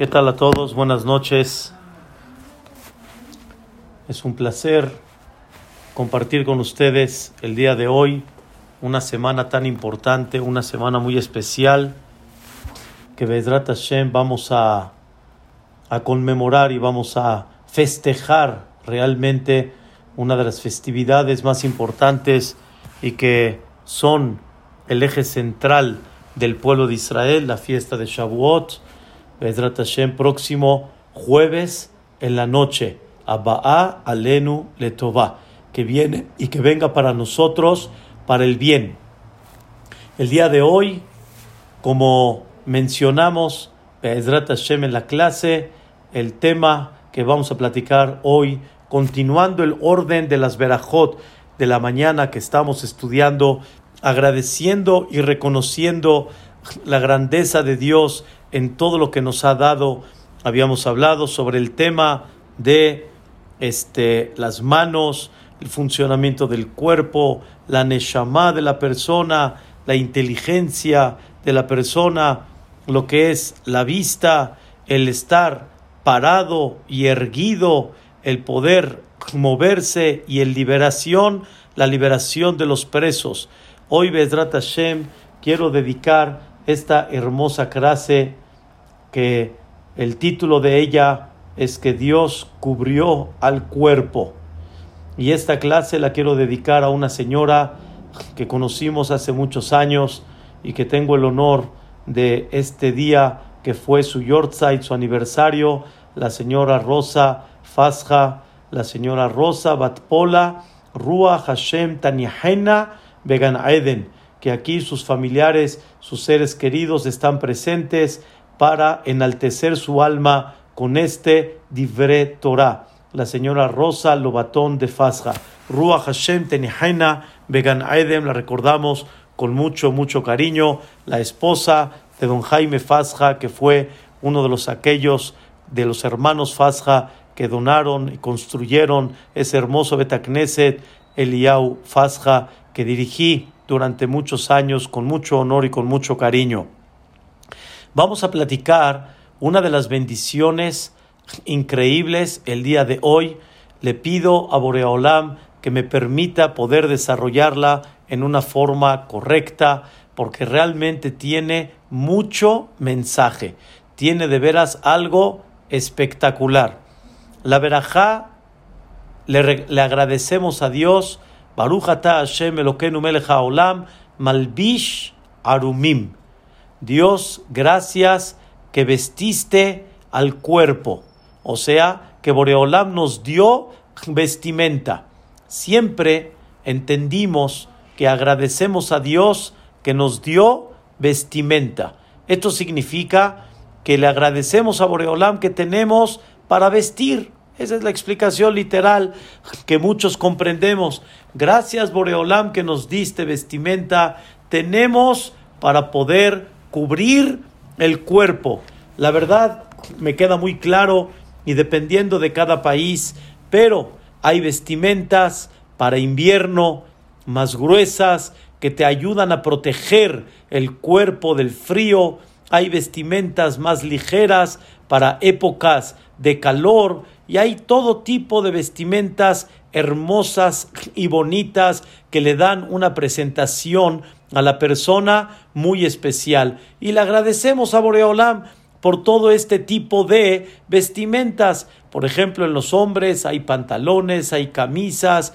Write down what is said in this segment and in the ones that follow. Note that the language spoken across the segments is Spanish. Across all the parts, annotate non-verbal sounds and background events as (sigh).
¿Qué tal a todos? Buenas noches. Es un placer compartir con ustedes el día de hoy una semana tan importante, una semana muy especial que Bedrat Hashem vamos a, a conmemorar y vamos a festejar realmente una de las festividades más importantes y que son el eje central del pueblo de Israel, la fiesta de Shavuot, Bezrat Hashem, próximo jueves en la noche, Abba'a Alenu Letová, que viene y que venga para nosotros para el bien. El día de hoy, como mencionamos, Bezrat Hashem en la clase, el tema que vamos a platicar hoy, continuando el orden de las Berajot de la mañana que estamos estudiando agradeciendo y reconociendo la grandeza de Dios en todo lo que nos ha dado. Habíamos hablado sobre el tema de este, las manos, el funcionamiento del cuerpo, la neshama de la persona, la inteligencia de la persona, lo que es la vista, el estar parado y erguido, el poder moverse y el liberación, la liberación de los presos. Hoy, Bezrat Hashem, quiero dedicar esta hermosa clase que el título de ella es que Dios cubrió al cuerpo. Y esta clase la quiero dedicar a una señora que conocimos hace muchos años y que tengo el honor de este día que fue su Yortzeit, su aniversario, la señora Rosa Fasja, la señora Rosa Batpola, Rua Hashem Tanyahena, Vegan Eden, que aquí sus familiares, sus seres queridos están presentes para enaltecer su alma con este Divre Torah. La señora Rosa Lobatón de Fasja. Ruach Hashem Tenihaina Vegan Eden, la recordamos con mucho, mucho cariño, la esposa de don Jaime Fasja, que fue uno de los aquellos de los hermanos Fasja que donaron y construyeron ese hermoso Betacneset, Eliau Fasja, que dirigí durante muchos años con mucho honor y con mucho cariño. Vamos a platicar una de las bendiciones increíbles el día de hoy. Le pido a Boreolam que me permita poder desarrollarla en una forma correcta, porque realmente tiene mucho mensaje. Tiene de veras algo espectacular. La verajá le, le agradecemos a Dios Hashem Malbish Arumim. Dios, gracias que vestiste al cuerpo. O sea, que Boreolam nos dio vestimenta. Siempre entendimos que agradecemos a Dios que nos dio vestimenta. Esto significa que le agradecemos a Boreolam que tenemos para vestir. Esa es la explicación literal que muchos comprendemos. Gracias Boreolam que nos diste vestimenta, tenemos para poder cubrir el cuerpo. La verdad me queda muy claro y dependiendo de cada país, pero hay vestimentas para invierno más gruesas que te ayudan a proteger el cuerpo del frío. Hay vestimentas más ligeras para épocas de calor y hay todo tipo de vestimentas hermosas y bonitas que le dan una presentación a la persona muy especial. Y le agradecemos a Boreolam por todo este tipo de vestimentas. Por ejemplo, en los hombres hay pantalones, hay camisas,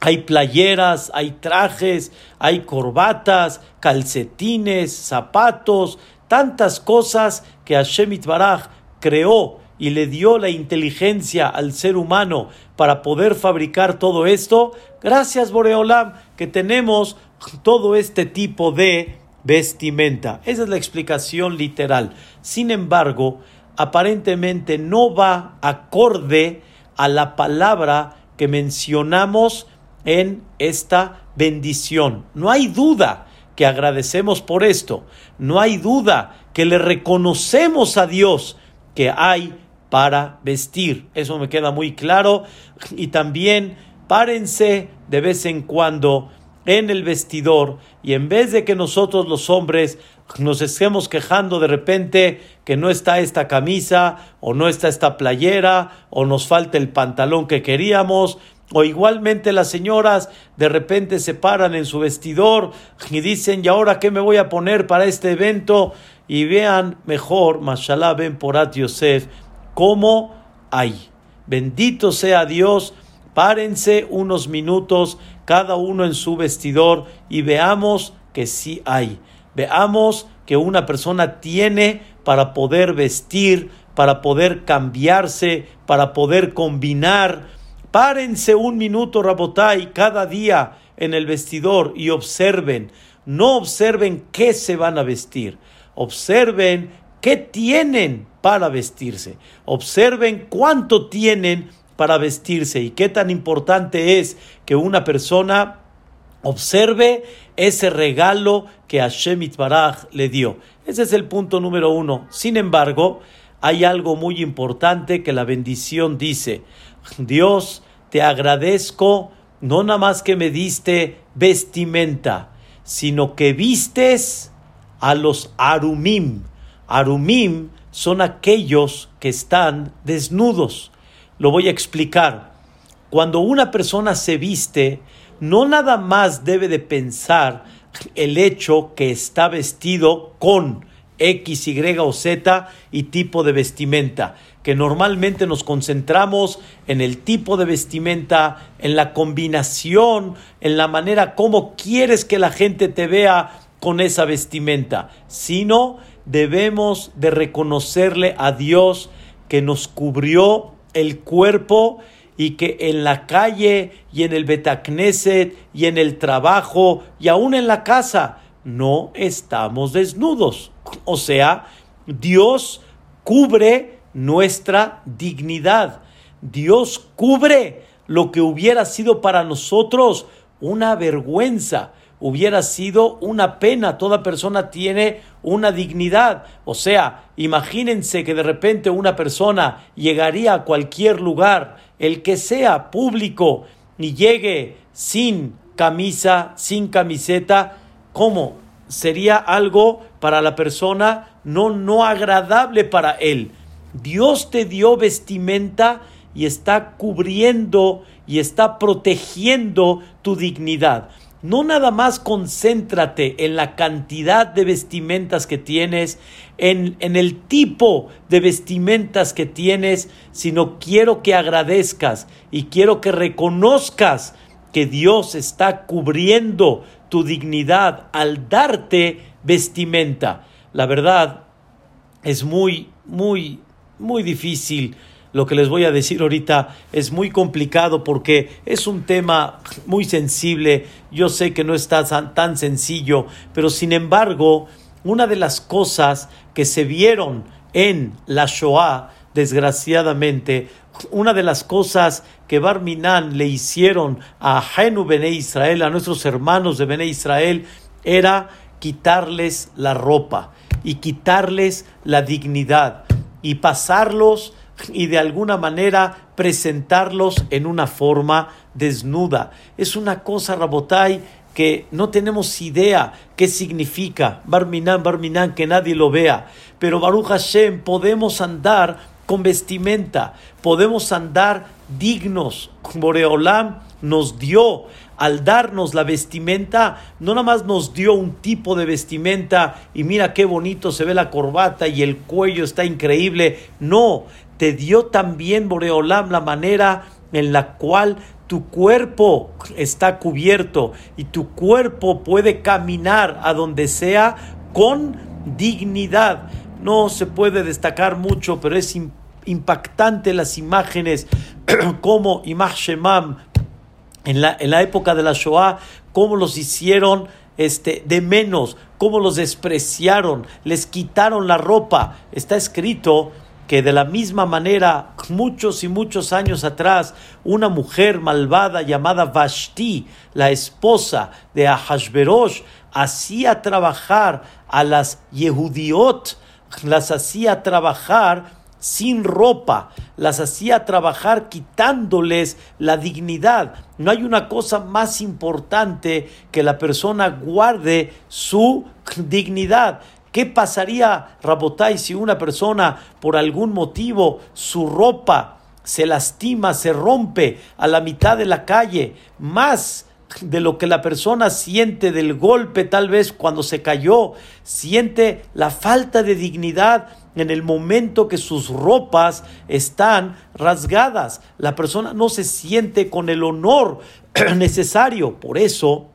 hay playeras, hay trajes, hay corbatas, calcetines, zapatos, tantas cosas que Hashem Baraj creó y le dio la inteligencia al ser humano para poder fabricar todo esto, gracias Boreolam que tenemos todo este tipo de vestimenta. Esa es la explicación literal. Sin embargo, aparentemente no va acorde a la palabra que mencionamos en esta bendición. No hay duda que agradecemos por esto. No hay duda que le reconocemos a Dios que hay para vestir. Eso me queda muy claro. Y también párense de vez en cuando en el vestidor y en vez de que nosotros los hombres nos estemos quejando de repente que no está esta camisa o no está esta playera o nos falta el pantalón que queríamos o igualmente las señoras de repente se paran en su vestidor y dicen, ¿y ahora qué me voy a poner para este evento? Y vean mejor, mashallah ben porat Yosef, cómo hay. Bendito sea Dios, párense unos minutos cada uno en su vestidor y veamos que sí hay. Veamos que una persona tiene para poder vestir, para poder cambiarse, para poder combinar Párense un minuto, Rabotai, cada día en el vestidor y observen. No observen qué se van a vestir. Observen qué tienen para vestirse. Observen cuánto tienen para vestirse y qué tan importante es que una persona observe ese regalo que Hashem Itbaraj le dio. Ese es el punto número uno. Sin embargo, hay algo muy importante que la bendición dice. Dios, te agradezco no nada más que me diste vestimenta, sino que vistes a los arumim. Arumim son aquellos que están desnudos. Lo voy a explicar. Cuando una persona se viste, no nada más debe de pensar el hecho que está vestido con X, Y o Z y tipo de vestimenta, que normalmente nos concentramos en el tipo de vestimenta, en la combinación, en la manera como quieres que la gente te vea con esa vestimenta, sino debemos de reconocerle a Dios que nos cubrió el cuerpo y que en la calle y en el Betacneset y en el trabajo y aún en la casa no estamos desnudos. O sea, Dios cubre nuestra dignidad. Dios cubre lo que hubiera sido para nosotros una vergüenza, hubiera sido una pena. Toda persona tiene una dignidad. O sea, imagínense que de repente una persona llegaría a cualquier lugar, el que sea público, y llegue sin camisa, sin camiseta, ¿cómo? Sería algo para la persona no, no agradable para él. Dios te dio vestimenta y está cubriendo y está protegiendo tu dignidad. No nada más concéntrate en la cantidad de vestimentas que tienes, en, en, el tipo de vestimentas que tienes, sino quiero que agradezcas y quiero que reconozcas que Dios está cubriendo tu dignidad al darte vestimenta. La verdad es muy, muy, muy difícil. Lo que les voy a decir ahorita es muy complicado porque es un tema muy sensible. Yo sé que no está tan sencillo, pero sin embargo, una de las cosas que se vieron en la Shoah, desgraciadamente, una de las cosas que Barminan le hicieron a Henu Bene Israel, a nuestros hermanos de Bene Israel, era quitarles la ropa y quitarles la dignidad y pasarlos y de alguna manera presentarlos en una forma desnuda. Es una cosa, Rabotai, que no tenemos idea qué significa. Barminan, Barminan, que nadie lo vea. Pero Baruch Hashem, podemos andar con vestimenta, podemos andar dignos. Boreolam nos dio, al darnos la vestimenta, no nada más nos dio un tipo de vestimenta y mira qué bonito se ve la corbata y el cuello está increíble. No, te dio también Boreolam la manera en la cual tu cuerpo está cubierto y tu cuerpo puede caminar a donde sea con dignidad no se puede destacar mucho, pero es impactante las imágenes (clears throat) como Imach Shemam en la, en la época de la Shoah, cómo los hicieron este, de menos, cómo los despreciaron, les quitaron la ropa. Está escrito que de la misma manera, muchos y muchos años atrás, una mujer malvada llamada Vashti, la esposa de Ahashverosh, hacía trabajar a las Yehudiot, las hacía trabajar sin ropa, las hacía trabajar quitándoles la dignidad. No hay una cosa más importante que la persona guarde su dignidad. ¿Qué pasaría, Rabotai, si una persona por algún motivo su ropa se lastima, se rompe a la mitad de la calle, más de lo que la persona siente del golpe tal vez cuando se cayó, siente la falta de dignidad en el momento que sus ropas están rasgadas. La persona no se siente con el honor (clears throat) necesario. Por eso,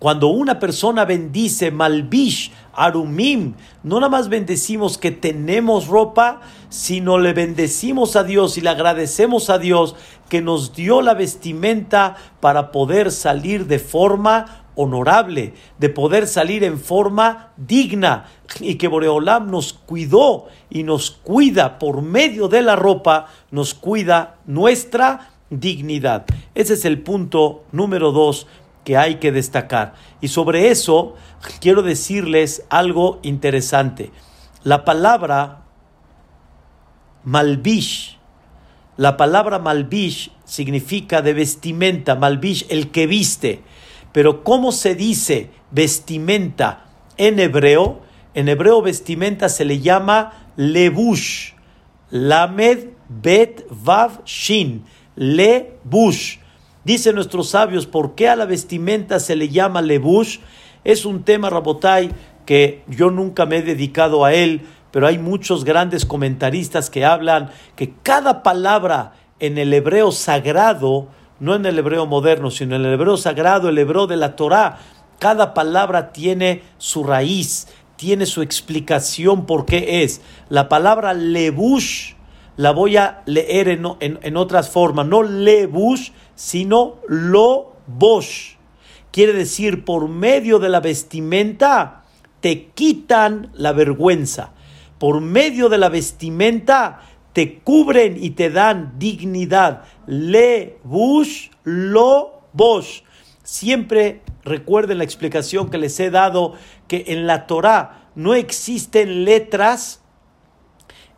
cuando una persona bendice Malbish, Arumim, no nada más bendecimos que tenemos ropa, sino le bendecimos a Dios y le agradecemos a Dios que nos dio la vestimenta para poder salir de forma honorable, de poder salir en forma digna y que Boreolam nos cuidó y nos cuida por medio de la ropa, nos cuida nuestra dignidad. Ese es el punto número dos que hay que destacar. Y sobre eso quiero decirles algo interesante. La palabra malbish, la palabra malbish significa de vestimenta, malbish, el que viste. Pero ¿cómo se dice vestimenta en hebreo? En hebreo vestimenta se le llama lebush. Lamed bet vav shin. Lebush. Dicen nuestros sabios, ¿por qué a la vestimenta se le llama lebush? Es un tema, Rabotai, que yo nunca me he dedicado a él, pero hay muchos grandes comentaristas que hablan que cada palabra en el hebreo sagrado, no en el hebreo moderno, sino en el hebreo sagrado, el hebreo de la Torah, cada palabra tiene su raíz, tiene su explicación por qué es. La palabra lebush la voy a leer en, en otras formas, no lebush, sino lo bosh. Quiere decir, por medio de la vestimenta te quitan la vergüenza. Por medio de la vestimenta te cubren y te dan dignidad. Le bush, lo bosh. Siempre recuerden la explicación que les he dado que en la Torah no existen letras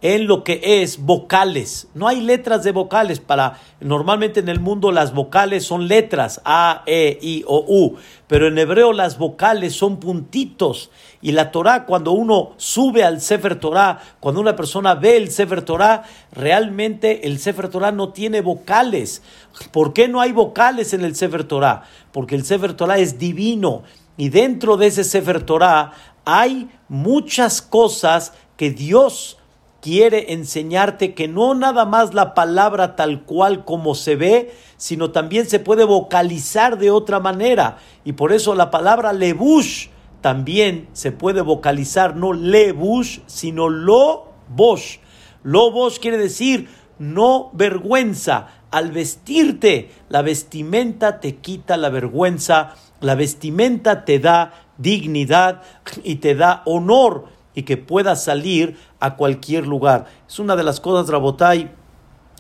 en lo que es vocales. No hay letras de vocales para normalmente en el mundo las vocales son letras a, e, i o u, pero en hebreo las vocales son puntitos y la Torah cuando uno sube al Sefer Torah, cuando una persona ve el Sefer Torah, realmente el Sefer Torah no tiene vocales. ¿Por qué no hay vocales en el Sefer Torah? Porque el Sefer Torah es divino y dentro de ese Sefer Torah hay muchas cosas que Dios quiere enseñarte que no nada más la palabra tal cual como se ve, sino también se puede vocalizar de otra manera. Y por eso la palabra lebush también se puede vocalizar, no lebush, sino lo bosh. Lo bosh quiere decir no vergüenza. Al vestirte, la vestimenta te quita la vergüenza, la vestimenta te da dignidad y te da honor y que pueda salir a cualquier lugar. Es una de las cosas, Rabotai,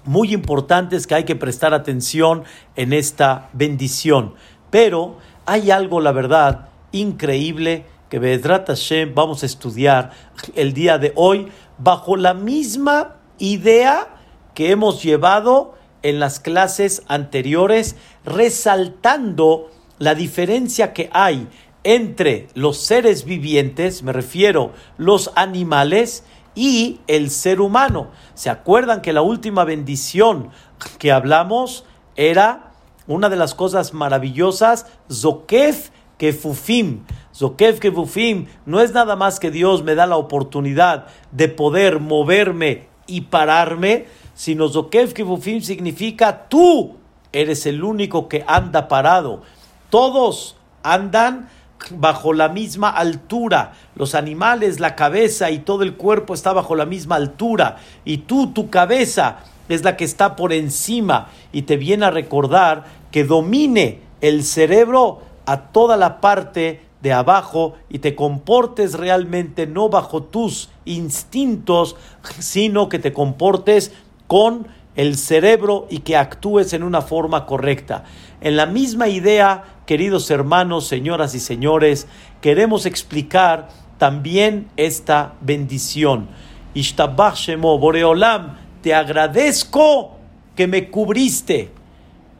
muy importantes que hay que prestar atención en esta bendición. Pero hay algo, la verdad, increíble que Bedrat Hashem vamos a estudiar el día de hoy bajo la misma idea que hemos llevado en las clases anteriores, resaltando la diferencia que hay entre los seres vivientes, me refiero los animales, y el ser humano. ¿Se acuerdan que la última bendición que hablamos era una de las cosas maravillosas, Zokef Kefufim? Zokef Kefufim no es nada más que Dios me da la oportunidad de poder moverme y pararme, sino Zokef Kefufim significa tú eres el único que anda parado. Todos andan bajo la misma altura. Los animales, la cabeza y todo el cuerpo está bajo la misma altura. Y tú, tu cabeza, es la que está por encima. Y te viene a recordar que domine el cerebro a toda la parte de abajo y te comportes realmente no bajo tus instintos, sino que te comportes con el cerebro y que actúes en una forma correcta. En la misma idea queridos hermanos, señoras y señores, queremos explicar también esta bendición. Ishtabach Shemo, Boreolam, te agradezco que me cubriste,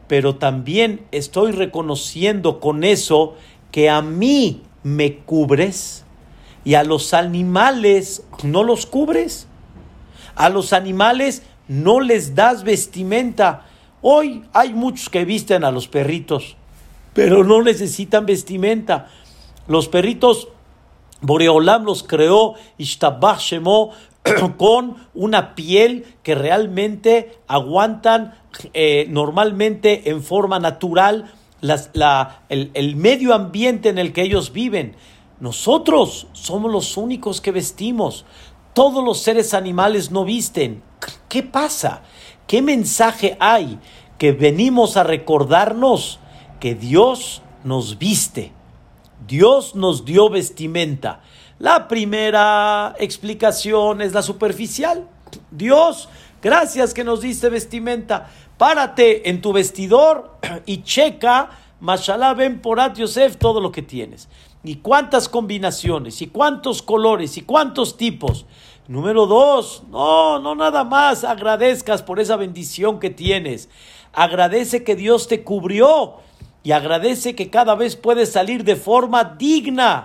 pero también estoy reconociendo con eso que a mí me cubres, y a los animales no los cubres. A los animales no les das vestimenta. Hoy hay muchos que visten a los perritos, pero no necesitan vestimenta. Los perritos, Boreolam los creó, Ishtabach Shemo, (clears throat) con una piel que realmente aguantan eh, normalmente en forma natural el, el medio ambiente en el que ellos viven. Nosotros somos los únicos que vestimos. Todos los seres animales no visten. ¿Qué pasa? ¿Qué mensaje hay? Que venimos a recordarnos que Dios nos viste. Dios nos dio vestimenta. La primera explicación es la superficial. Dios, gracias que nos diste vestimenta. Párate en tu vestidor (clears throat) y checa, mashallah ben porat Yosef, todo lo que tienes. Y cuántas combinaciones, y cuántos colores, y cuántos tipos. Número dos, no, no nada más agradezcas por esa bendición que tienes. Agradece que Dios te cubrió y agradece que cada vez puedes salir de forma digna.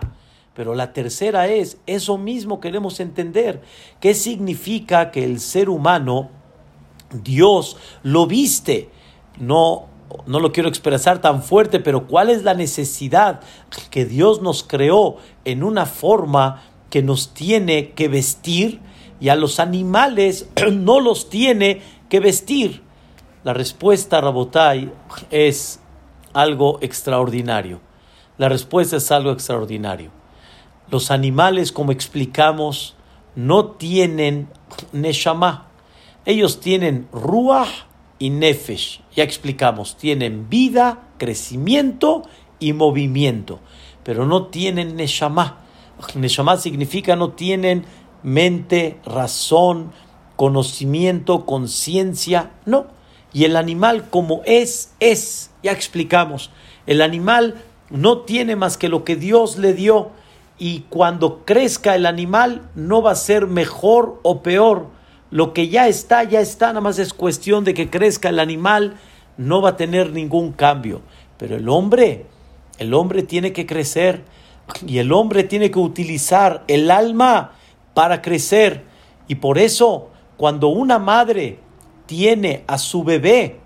Pero la tercera es, eso mismo queremos entender. ¿Qué significa que el ser humano, Dios lo viste? No, no lo quiero expresar tan fuerte, pero ¿cuál es la necesidad que Dios nos creó en una forma que nos tiene que vestir y a los animales (clears throat) no los tiene que vestir? La respuesta, Rabotai, es algo extraordinario. La respuesta es algo extraordinario. Los animales, como explicamos, no tienen (clears throat) neshama. Ellos tienen ruach y nefesh. Ya explicamos, tienen vida, crecimiento y movimiento, pero no tienen neshama. Neshama significa no tienen mente, razón, conocimiento, conciencia, no. Y el animal como es, es, ya explicamos. El animal no tiene más que lo que Dios le dio y cuando crezca el animal no va a ser mejor o peor. Lo que ya está, ya está, nada más es cuestión de que crezca el animal, no va a tener ningún cambio. Pero el hombre, el hombre tiene que crecer y el hombre tiene que utilizar el alma para crecer. Y por eso, cuando una madre tiene a su bebé,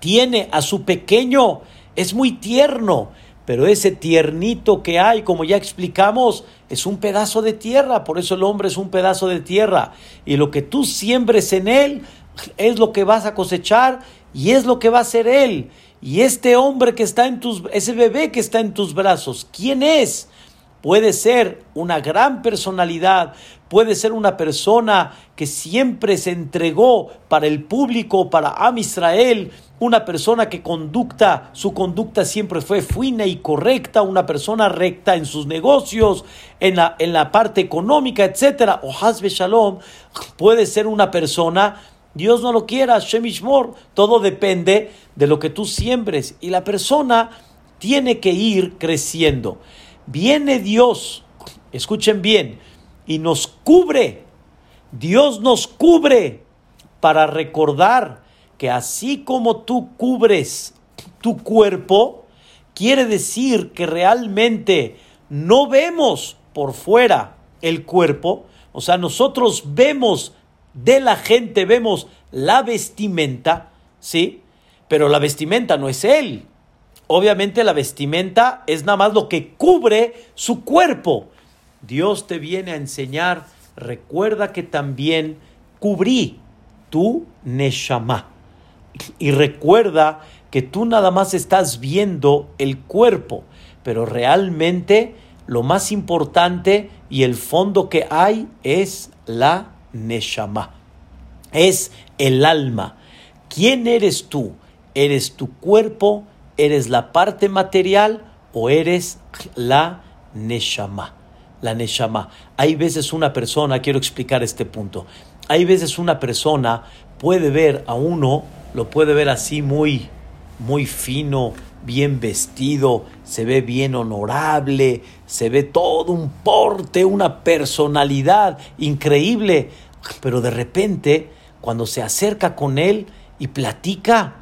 tiene a su pequeño, es muy tierno pero ese tiernito que hay, como ya explicamos, es un pedazo de tierra, por eso el hombre es un pedazo de tierra. Y lo que tú siembres en él es lo que vas a cosechar y es lo que va a ser él. Y este hombre que está en tus, ese bebé que está en tus brazos, ¿quién es? Puede ser una gran personalidad, puede ser una persona que siempre se entregó para el público, para Am Israel, una persona que conducta, su conducta siempre fue fuina y correcta, una persona recta en sus negocios, en la, en la parte económica, etc. O Hasbe Shalom puede ser una persona, Dios no lo quiera, Shemishmor, todo depende de lo que tú siembres. Y la persona tiene que ir creciendo. Viene Dios, escuchen bien, y nos cubre, Dios nos cubre para recordar que así como tú cubres tu cuerpo, quiere decir que realmente no vemos por fuera el cuerpo, o sea, nosotros vemos de la gente, vemos la vestimenta, ¿sí? Pero la vestimenta no es él. Obviamente la vestimenta es nada más lo que cubre su cuerpo. Dios te viene a enseñar, recuerda que también cubrí tu neshama. Y recuerda que tú nada más estás viendo el cuerpo, pero realmente lo más importante y el fondo que hay es la neshama. Es el alma. ¿Quién eres tú? ¿Eres tu cuerpo? ¿Eres la parte material o eres la neshama? La neshama. Hay veces una persona, quiero explicar este punto, hay veces una persona puede ver a uno lo puede ver así muy, muy fino, bien vestido, se ve bien honorable, se ve todo un porte, una personalidad increíble, pero de repente, cuando se acerca con él y platica,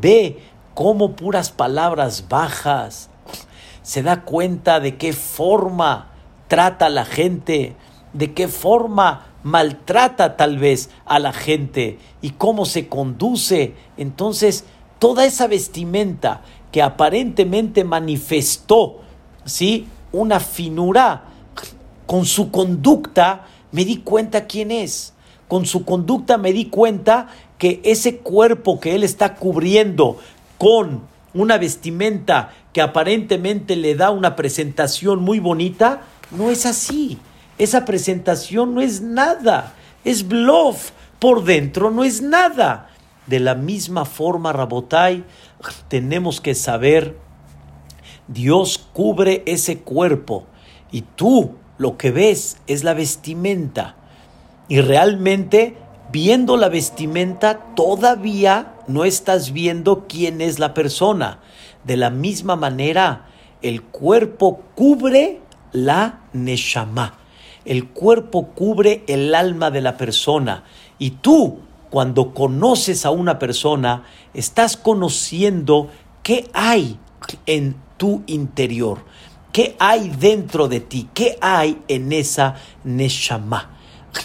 ve cómo puras palabras bajas, se da cuenta de qué forma trata a la gente, de qué forma maltrata tal vez a la gente y cómo se conduce. Entonces, toda esa vestimenta que aparentemente manifestó, ¿sí? Una finura con su conducta, me di cuenta quién es. Con su conducta me di cuenta que ese cuerpo que él está cubriendo con una vestimenta que aparentemente le da una presentación muy bonita, no es así. Esa presentación no es nada, es bluff. Por dentro no es nada. De la misma forma, Rabotai, tenemos que saber, Dios cubre ese cuerpo y tú lo que ves es la vestimenta. Y realmente, viendo la vestimenta, todavía no estás viendo quién es la persona. De la misma manera, el cuerpo cubre la neshama. El cuerpo cubre el alma de la persona. Y tú, cuando conoces a una persona, estás conociendo qué hay en tu interior, qué hay dentro de ti, qué hay en esa neshama.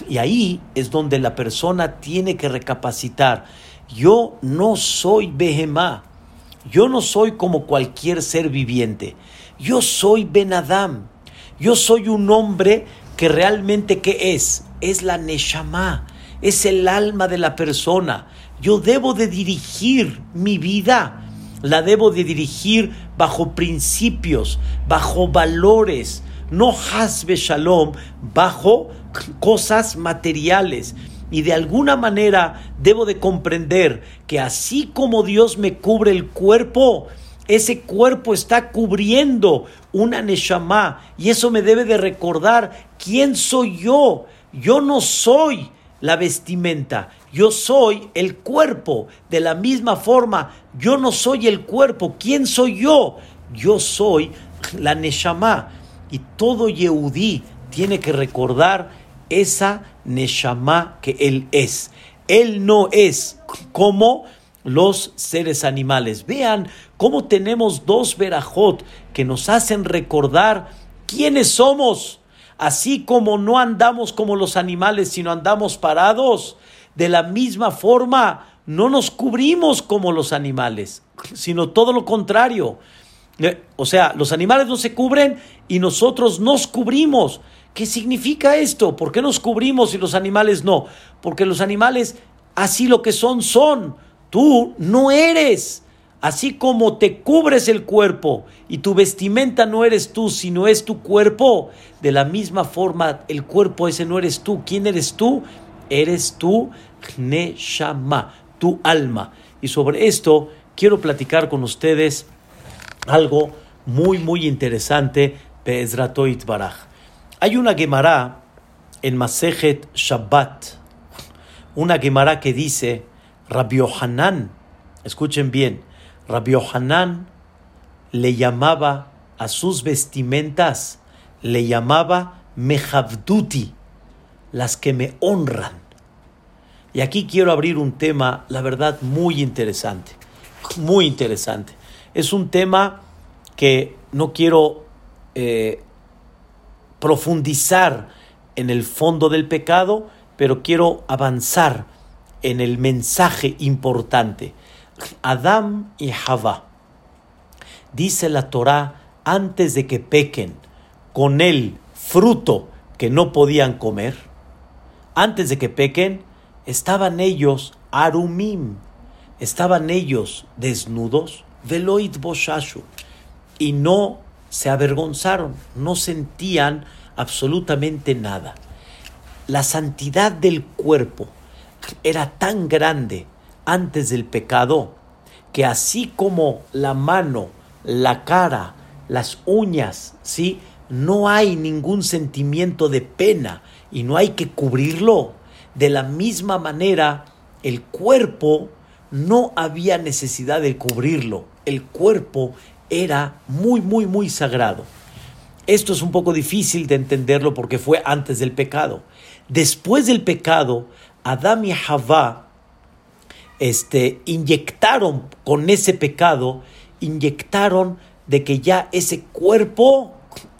Y ahí es donde la persona tiene que recapacitar. Yo no soy Behemá. Yo no soy como cualquier ser viviente. Yo soy Benadam. Yo soy un hombre que realmente ¿qué es? Es la Neshama, es el alma de la persona. Yo debo de dirigir mi vida, la debo de dirigir bajo principios, bajo valores, no hasbe shalom, bajo cosas materiales. Y de alguna manera debo de comprender que así como Dios me cubre el cuerpo, ese cuerpo está cubriendo una neshama y eso me debe de recordar quién soy yo. Yo no soy la vestimenta, yo soy el cuerpo. De la misma forma, yo no soy el cuerpo. ¿Quién soy yo? Yo soy la neshama. Y todo Yehudí tiene que recordar esa neshama que él es. Él no es como los seres animales. Vean cómo tenemos dos verajot que nos hacen recordar quiénes somos. Así como no andamos como los animales, sino andamos parados, de la misma forma no nos cubrimos como los animales, sino todo lo contrario. Eh, o sea, los animales no se cubren y nosotros nos cubrimos. ¿Qué significa esto? ¿Por qué nos cubrimos y los animales no? Porque los animales así lo que son son. Tú no eres. Así como te cubres el cuerpo y tu vestimenta no eres tú, sino es tu cuerpo, de la misma forma el cuerpo ese no eres tú. ¿Quién eres tú? Eres tú, Neshama, tu alma. Y sobre esto quiero platicar con ustedes algo muy, muy interesante, Bezratoit Baraj. Hay una Gemara en Masejet Shabbat, una Gemara que dice, Rabbi Hanan, escuchen bien, Rabbi Hanan le llamaba a sus vestimentas, le llamaba Mehavduti, las que me honran. Y aquí quiero abrir un tema, la verdad, muy interesante, muy interesante. Es un tema que no quiero eh, profundizar en el fondo del pecado, pero quiero avanzar en el mensaje importante. Adán y Java. Dice la Torá antes de que pequen con el fruto que no podían comer. Antes de que pequen, estaban ellos arumim, estaban ellos desnudos, veloid boshashu, y no se avergonzaron, no sentían absolutamente nada. La santidad del cuerpo, era tan grande antes del pecado que así como la mano, la cara, las uñas, ¿sí? No hay ningún sentimiento de pena y no hay que cubrirlo. De la misma manera, el cuerpo no había necesidad de cubrirlo. El cuerpo era muy, muy, muy sagrado. Esto es un poco difícil de entenderlo porque fue antes del pecado. Después del pecado, Adán y Javá este, inyectaron con ese pecado, inyectaron de que ya ese cuerpo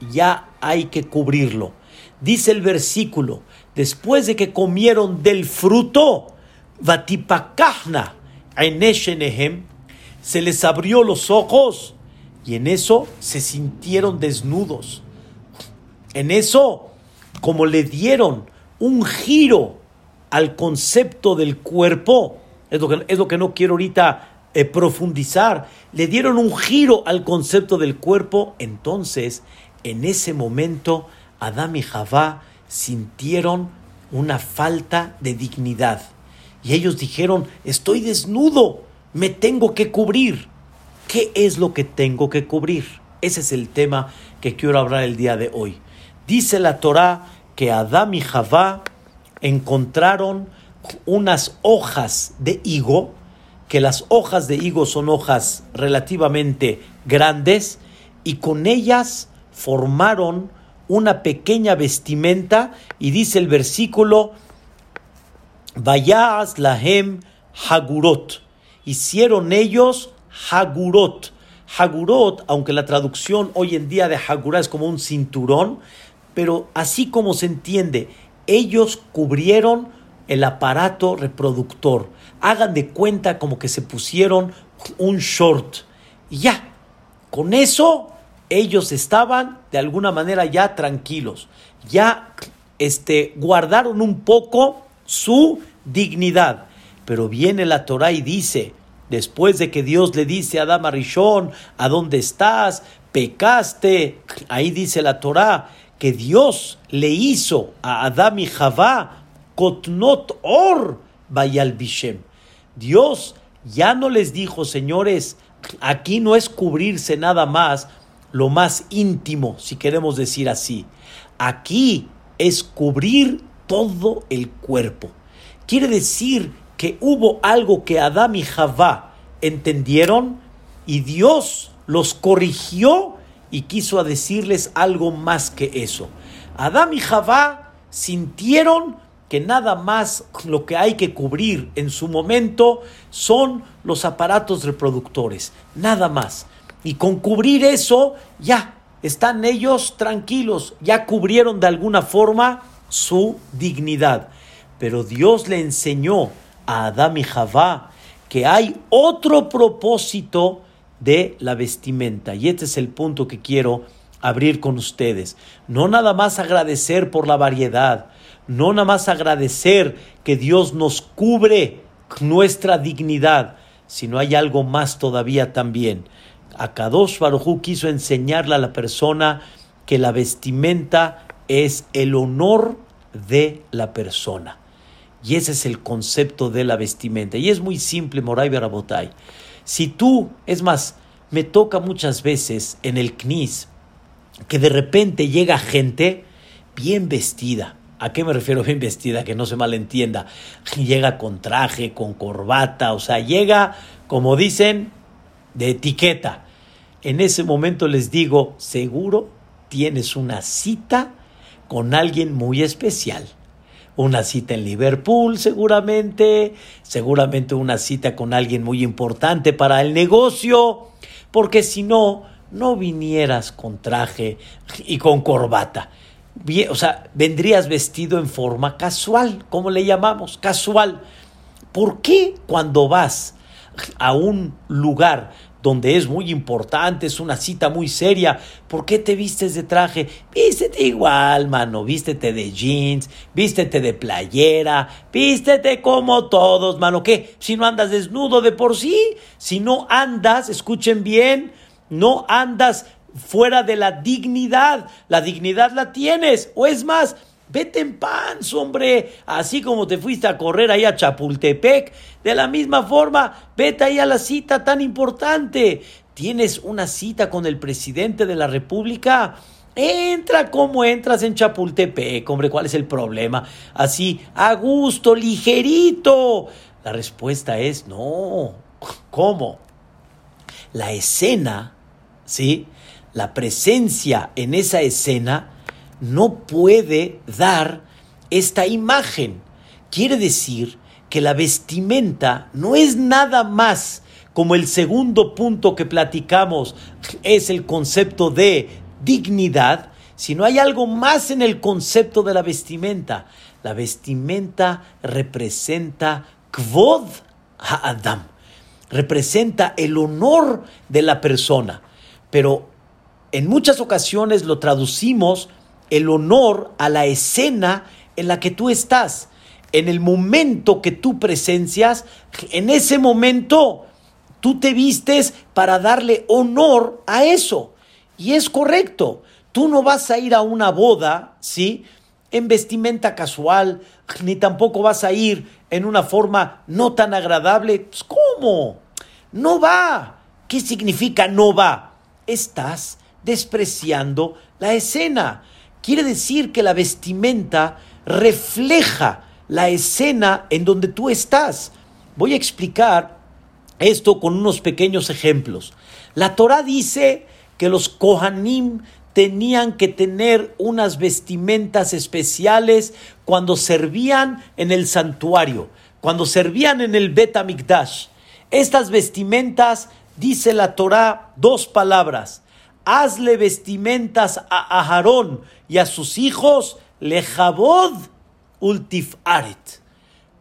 ya hay que cubrirlo. Dice el versículo, después de que comieron del fruto, Vatipakahna, se les abrió los ojos y en eso se sintieron desnudos. En eso, como le dieron un giro al concepto del cuerpo, es lo que, es lo que no quiero ahorita eh, profundizar, le dieron un giro al concepto del cuerpo, entonces en ese momento Adán y Javá sintieron una falta de dignidad. Y ellos dijeron, estoy desnudo, me tengo que cubrir. ¿Qué es lo que tengo que cubrir? Ese es el tema que quiero hablar el día de hoy. Dice la Torá que Adán y Javá encontraron unas hojas de higo, que las hojas de higo son hojas relativamente grandes, y con ellas formaron una pequeña vestimenta, y dice el versículo, Vayas lahem hagurot, hicieron ellos hagurot. Hagurot, aunque la traducción hoy en día de hagurá es como un cinturón, pero así como se entiende, ellos cubrieron el aparato reproductor. Hagan de cuenta como que se pusieron un short. Y ya, con eso ellos estaban de alguna manera ya tranquilos. Ya este, guardaron un poco su dignidad. Pero viene la Torah y dice, después de que Dios le dice a Adama Rishon, ¿a dónde estás? Pecaste. Ahí dice la Torah que Dios le hizo a Adam y Javá Kotnot Or Bayal Bishem. Dios ya no les dijo, señores, aquí no es cubrirse nada más lo más íntimo, si queremos decir así. Aquí es cubrir todo el cuerpo. Quiere decir que hubo algo que Adam y Javá entendieron y Dios los corrigió y quiso decirles algo más que eso. Adam y Javá sintieron que nada más lo que hay que cubrir en su momento son los aparatos reproductores, nada más. Y con cubrir eso, ya están ellos tranquilos, ya cubrieron de alguna forma su dignidad. Pero Dios le enseñó a Adam y Javá que hay otro propósito de la vestimenta. Y este es el punto que quiero abrir con ustedes. No nada más agradecer por la variedad, no nada más agradecer que Dios nos cubre nuestra dignidad, sino hay algo más todavía también. Akadosh Baruj quiso enseñarle a la persona que la vestimenta es el honor de la persona. Y ese es el concepto de la vestimenta. Y es muy simple, Moray Barabotay. Si tú, es más, me toca muchas veces en el CNIS que de repente llega gente bien vestida. ¿A qué me refiero bien vestida? Que no se malentienda. Llega con traje, con corbata, o sea, llega, como dicen, de etiqueta. En ese momento les digo, seguro tienes una cita con alguien muy especial una cita en Liverpool seguramente, seguramente una cita con alguien muy importante para el negocio, porque si no, no vinieras con traje y con corbata. O sea, vendrías vestido en forma casual, como le llamamos, casual. ¿Por qué cuando vas a un lugar donde es muy importante, es una cita muy seria. ¿Por qué te vistes de traje? Vístete igual, mano. Vístete de jeans, vístete de playera, vístete como todos, mano. ¿Qué? Si no andas desnudo de por sí, si no andas, escuchen bien, no andas fuera de la dignidad. La dignidad la tienes. O es más, Vete en paz, hombre. Así como te fuiste a correr ahí a Chapultepec, de la misma forma, vete ahí a la cita tan importante. Tienes una cita con el presidente de la República. Entra como entras en Chapultepec, hombre, ¿cuál es el problema? Así, a gusto, ligerito. La respuesta es no. ¿Cómo? La escena, ¿sí? La presencia en esa escena no puede dar esta imagen. Quiere decir que la vestimenta no es nada más como el segundo punto que platicamos, es el concepto de dignidad, sino hay algo más en el concepto de la vestimenta. La vestimenta representa kvod ha'adam, representa el honor de la persona, pero en muchas ocasiones lo traducimos el honor a la escena en la que tú estás. En el momento que tú presencias, en ese momento tú te vistes para darle honor a eso. Y es correcto. Tú no vas a ir a una boda, ¿sí? En vestimenta casual, ni tampoco vas a ir en una forma no tan agradable. Pues, ¿Cómo? No va. ¿Qué significa no va? Estás despreciando la escena. Quiere decir que la vestimenta refleja la escena en donde tú estás. Voy a explicar esto con unos pequeños ejemplos. La Torah dice que los Kohanim tenían que tener unas vestimentas especiales cuando servían en el santuario, cuando servían en el Bet Amikdash. Estas vestimentas, dice la Torah, dos palabras. Hazle vestimentas a Aharón y a sus hijos, lejabod ultifaret,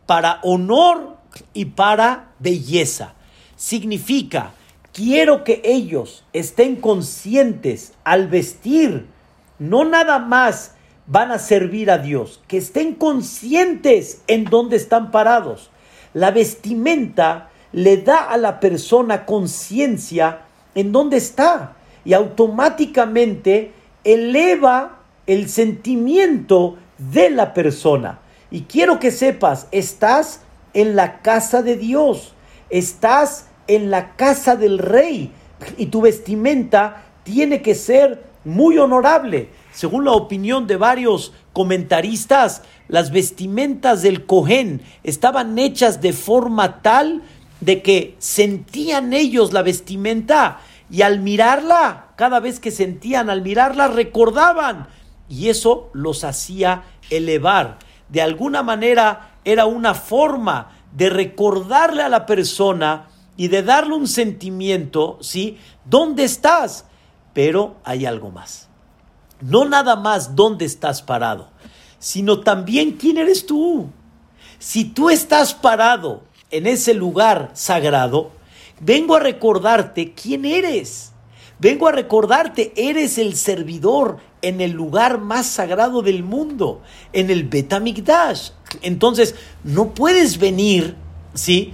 para honor y para belleza. Significa, quiero que ellos estén conscientes al vestir, no nada más van a servir a Dios, que estén conscientes en dónde están parados. La vestimenta le da a la persona conciencia en dónde está y automáticamente eleva el sentimiento de la persona. Y quiero que sepas, estás en la casa de Dios, estás en la casa del rey y tu vestimenta tiene que ser muy honorable. Según la opinión de varios comentaristas, las vestimentas del Cohen estaban hechas de forma tal de que sentían ellos la vestimenta y al mirarla, cada vez que sentían al mirarla, recordaban y eso los hacía elevar. De alguna manera era una forma de recordarle a la persona y de darle un sentimiento, ¿sí? ¿Dónde estás? Pero hay algo más. No nada más dónde estás parado, sino también quién eres tú. Si tú estás parado en ese lugar sagrado, vengo a recordarte quién eres. Vengo a recordarte, eres el servidor en el lugar más sagrado del mundo, en el Betamigdash. Entonces, no puedes venir, ¿sí?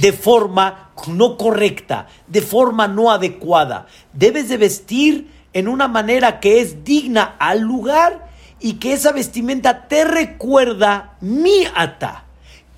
De forma no correcta, de forma no adecuada. Debes de vestir en una manera que es digna al lugar y que esa vestimenta te recuerda mi ata.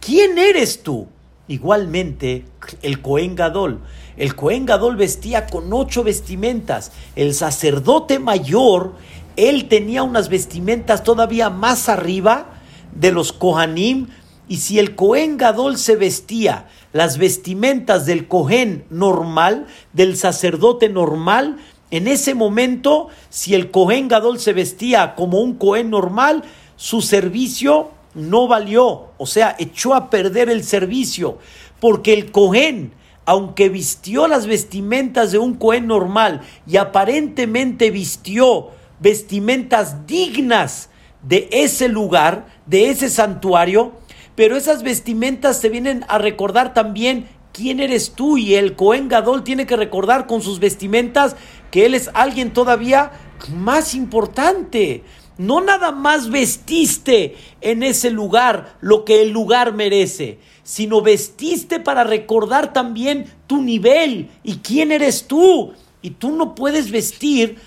¿Quién eres tú? Igualmente, el Cohen Gadol. El Cohen Gadol vestía con ocho vestimentas. El sacerdote mayor, él tenía unas vestimentas todavía más arriba de los Kohanim. Y si el Cohen Gadol se vestía las vestimentas del Cohen normal, del sacerdote normal, en ese momento, si el Cohen Gadol se vestía como un Cohen normal, su servicio no valió, o sea, echó a perder el servicio, porque el Cohen, aunque vistió las vestimentas de un Cohen normal y aparentemente vistió vestimentas dignas de ese lugar, de ese santuario, pero esas vestimentas te vienen a recordar también quién eres tú y el Cohen Gadol tiene que recordar con sus vestimentas que él es alguien todavía más importante. No nada más vestiste en ese lugar lo que el lugar merece, sino vestiste para recordar también tu nivel y quién eres tú. Y tú no puedes vestir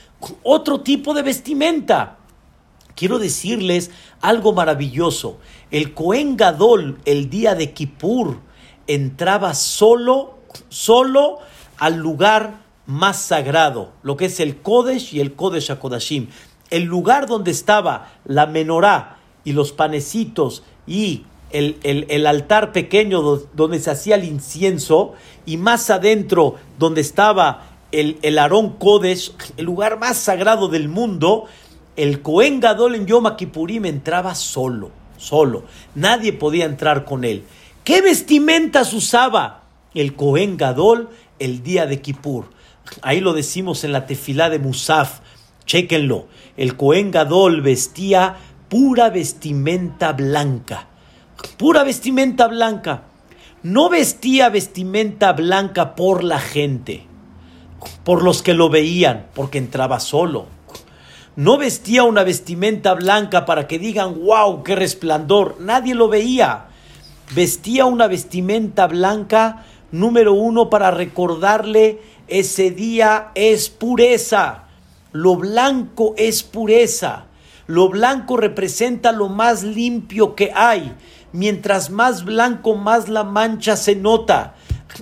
otro tipo de vestimenta. Quiero decirles algo maravilloso. El Cohen Gadol, el día de Kippur, entraba solo, solo al lugar más sagrado, lo que es el Kodesh y el Kodesh HaKodashim el lugar donde estaba la menorá y los panecitos y el, altar pequeño donde se hacía el incienso y más adentro donde estaba el, el Aarón Kodesh, el lugar más sagrado del mundo, el Cohen Gadol en Yom Kippurim entraba solo, solo. Nadie podía entrar con él. ¿Qué vestimentas usaba el Cohen Gadol el día de Kippur? Ahí lo decimos en la tefilá de Musaf Chéquenlo, el Cohen Gadol vestía pura vestimenta blanca, pura vestimenta blanca. No vestía vestimenta blanca por la gente, por los que lo veían, porque entraba solo. No vestía una vestimenta blanca para que digan, wow, qué resplandor. Nadie lo veía. Vestía una vestimenta blanca, número uno, para recordarle ese día es pureza. Lo blanco es pureza. Lo blanco representa lo más limpio que hay. Mientras más blanco, más la mancha se nota.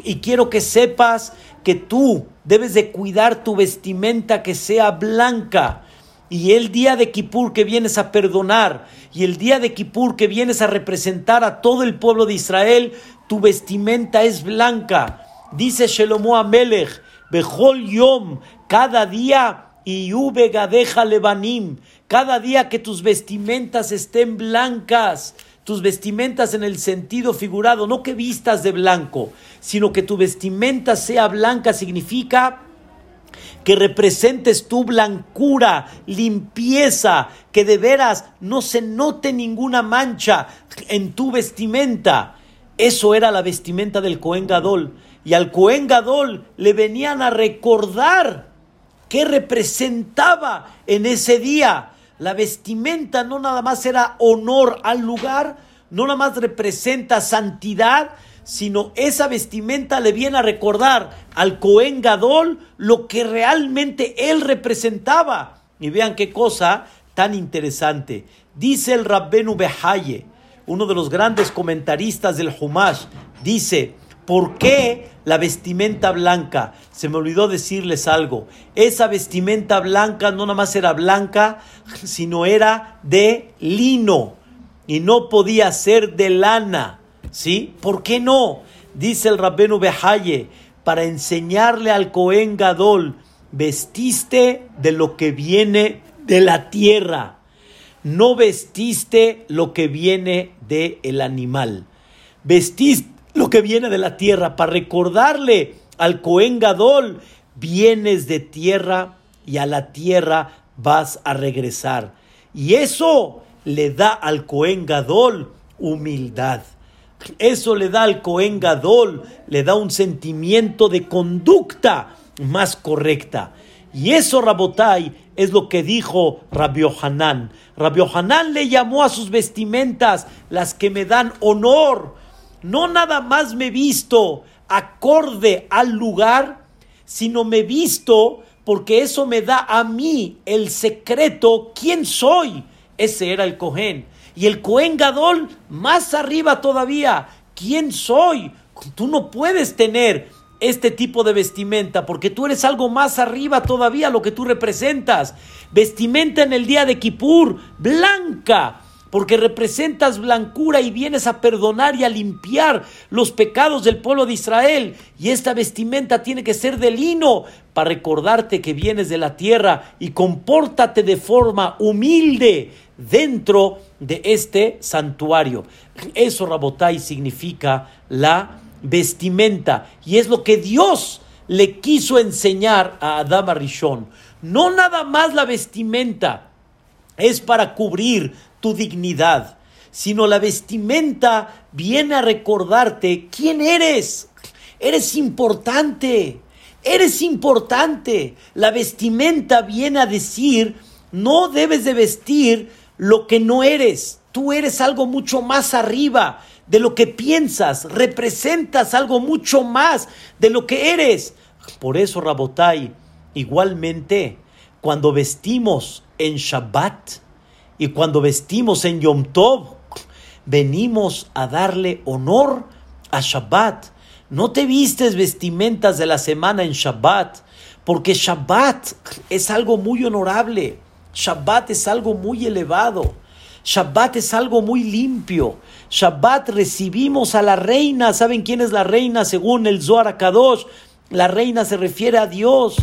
Y quiero que sepas que tú debes de cuidar tu vestimenta que sea blanca. Y el día de Kippur que vienes a perdonar, y el día de Kippur que vienes a representar a todo el pueblo de Israel, tu vestimenta es blanca. Dice Shelomo Amelech, Bejol Yom, cada día, y gadeja levanim, cada día que tus vestimentas estén blancas, tus vestimentas en el sentido figurado, no que vistas de blanco, sino que tu vestimenta sea blanca significa que representes tu blancura, limpieza, que de veras no se note ninguna mancha en tu vestimenta. Eso era la vestimenta del Cohen Gadol. Y al Cohen Gadol le venían a recordar qué representaba en ese día. La vestimenta no nada más era honor al lugar, no nada más representa santidad, sino esa vestimenta le viene a recordar al Cohen Gadol lo que realmente él representaba. Y vean qué cosa tan interesante. Dice el Rabbenu Behaye, uno de los grandes comentaristas del Humash, dice, ¿por qué la vestimenta blanca? Se me olvidó decirles algo. Esa vestimenta blanca no nada más era blanca, sino era de lino y no podía ser de lana. ¿Sí? ¿Por qué no? Dice el Rabbenu Behaye, para enseñarle al Cohen Gadol, vestiste de lo que viene de la tierra, no vestiste lo que viene del el animal, vestiste lo que viene de la tierra, para recordarle al Cohen Gadol, vienes de tierra y a la tierra vas a regresar. Y eso le da al Cohen Gadol humildad. Eso le da al Cohen Gadol, le da un sentimiento de conducta más correcta. Y eso, Rabotai, es lo que dijo Rabbi Hanan. Rabbi Hanan le llamó a sus vestimentas las que me dan honor. No nada más me visto acorde al lugar, sino me visto porque eso me da a mí el secreto, quién soy. Ese era el Cohen. Y el Cohen Gadol, más arriba todavía, ¿quién soy? Tú no puedes tener este tipo de vestimenta porque tú eres algo más arriba todavía lo que tú representas. Vestimenta en el día de Kippur, blanca, porque representas blancura y vienes a perdonar y a limpiar los pecados del pueblo de Israel. Y esta vestimenta tiene que ser de lino para recordarte que vienes de la tierra y compórtate de forma humilde dentro de este santuario. Eso, Rabotai, significa la vestimenta. Y es lo que Dios le quiso enseñar a Adama Rishon. No nada más la vestimenta es para cubrir tu dignidad, sino la vestimenta viene a recordarte quién eres. Eres importante. Eres importante. La vestimenta viene a decir, no debes de vestir lo que no eres. Tú eres algo mucho más arriba de lo que piensas. Representas algo mucho más de lo que eres. Por eso, Rabotai, igualmente, cuando vestimos en Shabbat y cuando vestimos en Yom Tov, venimos a darle honor a Shabbat. No te vistes vestimentas de la semana en Shabbat, porque Shabbat es algo muy honorable. Shabbat es algo muy elevado. Shabbat es algo muy limpio. Shabbat recibimos a la reina. ¿Saben quién es la reina según el Zohar Kadosh? La reina se refiere a Dios.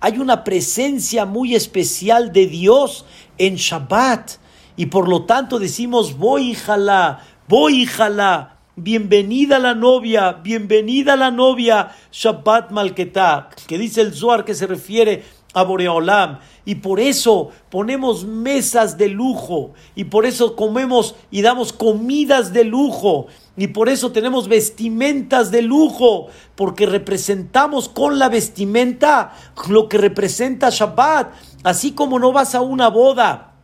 Hay una presencia muy especial de Dios en Shabbat. Y por lo tanto decimos, voy jala, voy jala. Bienvenida la novia, bienvenida la novia, Shabbat Malketah, que dice el Zohar que se refiere a Boreolam. Y por eso ponemos mesas de lujo. Y por eso comemos y damos comidas de lujo. Y por eso tenemos vestimentas de lujo. Porque representamos con la vestimenta lo que representa Shabbat. Así como no vas a una boda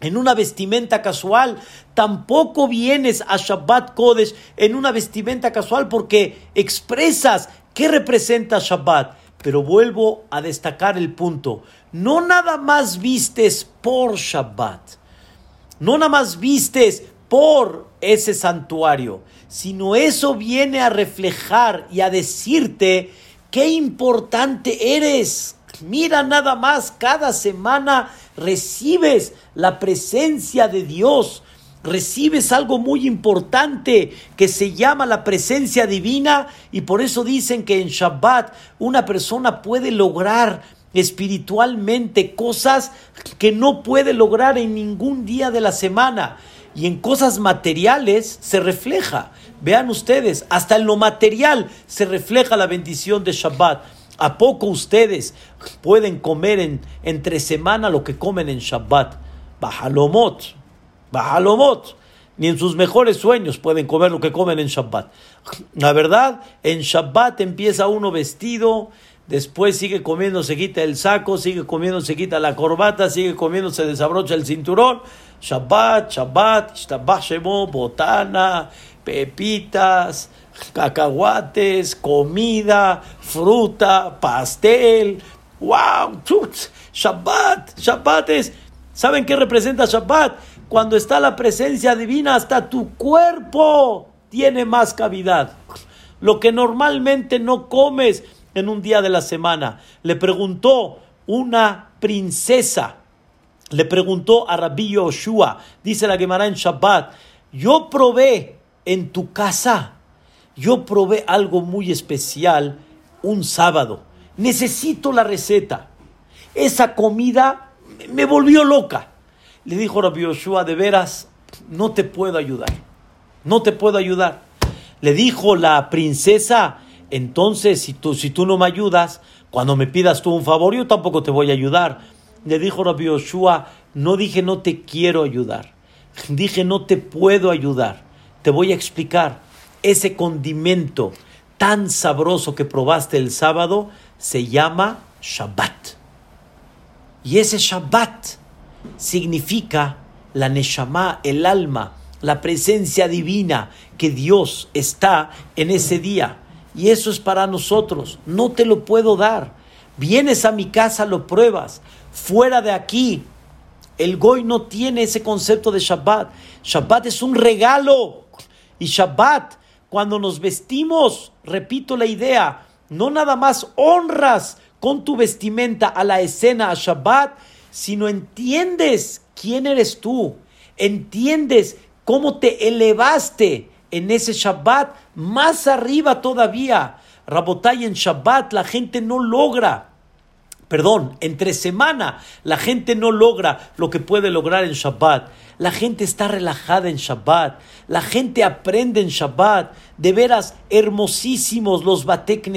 en una vestimenta casual, tampoco vienes a Shabbat Kodesh en una vestimenta casual porque expresas qué representa Shabbat. Pero vuelvo a destacar el punto. No nada más vistes por Shabbat. No nada más vistes por ese santuario, sino eso viene a reflejar y a decirte qué importante eres. Mira nada más, cada semana recibes la presencia de Dios, recibes algo muy importante que se llama la presencia divina y por eso dicen que en Shabbat una persona puede lograr espiritualmente cosas que no puede lograr en ningún día de la semana y en cosas materiales se refleja. Vean ustedes, hasta en lo material se refleja la bendición de Shabbat. ¿A poco ustedes pueden comer en, entre semana lo que comen en Shabbat? Bajalomot, bajalomot. Ni en sus mejores sueños pueden comer lo que comen en Shabbat. La verdad, en Shabbat empieza uno vestido, después sigue comiendo, se quita el saco, sigue comiendo, se quita la corbata, sigue comiendo, se desabrocha el cinturón. Shabbat, Shabbat, Shemo, botana, pepitas, cacahuates, comida, fruta, pastel. ¡Wow! Shabbat, Shabbat es. ¿Saben qué representa Shabbat? Cuando está la presencia divina, hasta tu cuerpo tiene más cavidad. Lo que normalmente no comes en un día de la semana. Le preguntó una princesa, le preguntó a Rabbi Yoshua, dice la Gemara en Shabbat, yo probé en tu casa yo probé algo muy especial un sábado. Necesito la receta. Esa comida me volvió loca. Le dijo Rabbi Yoshua, de veras, no te puedo ayudar. No te puedo ayudar. Le dijo la princesa, entonces si tú, si tú no me ayudas, cuando me pidas tú un favor, yo tampoco te voy a ayudar. Le dijo Rabbi Yoshua, no dije no te quiero ayudar. Dije no te puedo ayudar. Te voy a explicar ese condimento tan sabroso que probaste el sábado se llama Shabbat. Y ese Shabbat significa la Neshama, el alma, la presencia divina que Dios está en ese día. Y eso es para nosotros. No te lo puedo dar. Vienes a mi casa, lo pruebas. Fuera de aquí, el Goy no tiene ese concepto de Shabbat. Shabbat es un regalo. Y Shabbat cuando nos vestimos, repito la idea, no nada más honras con tu vestimenta a la escena, a Shabbat, sino entiendes quién eres tú, entiendes cómo te elevaste en ese Shabbat más arriba todavía. Rabotay en Shabbat la gente no logra perdón, entre semana la gente no logra lo que puede lograr en Shabbat. La gente está relajada en Shabbat. La gente aprende en Shabbat. De veras hermosísimos los Batek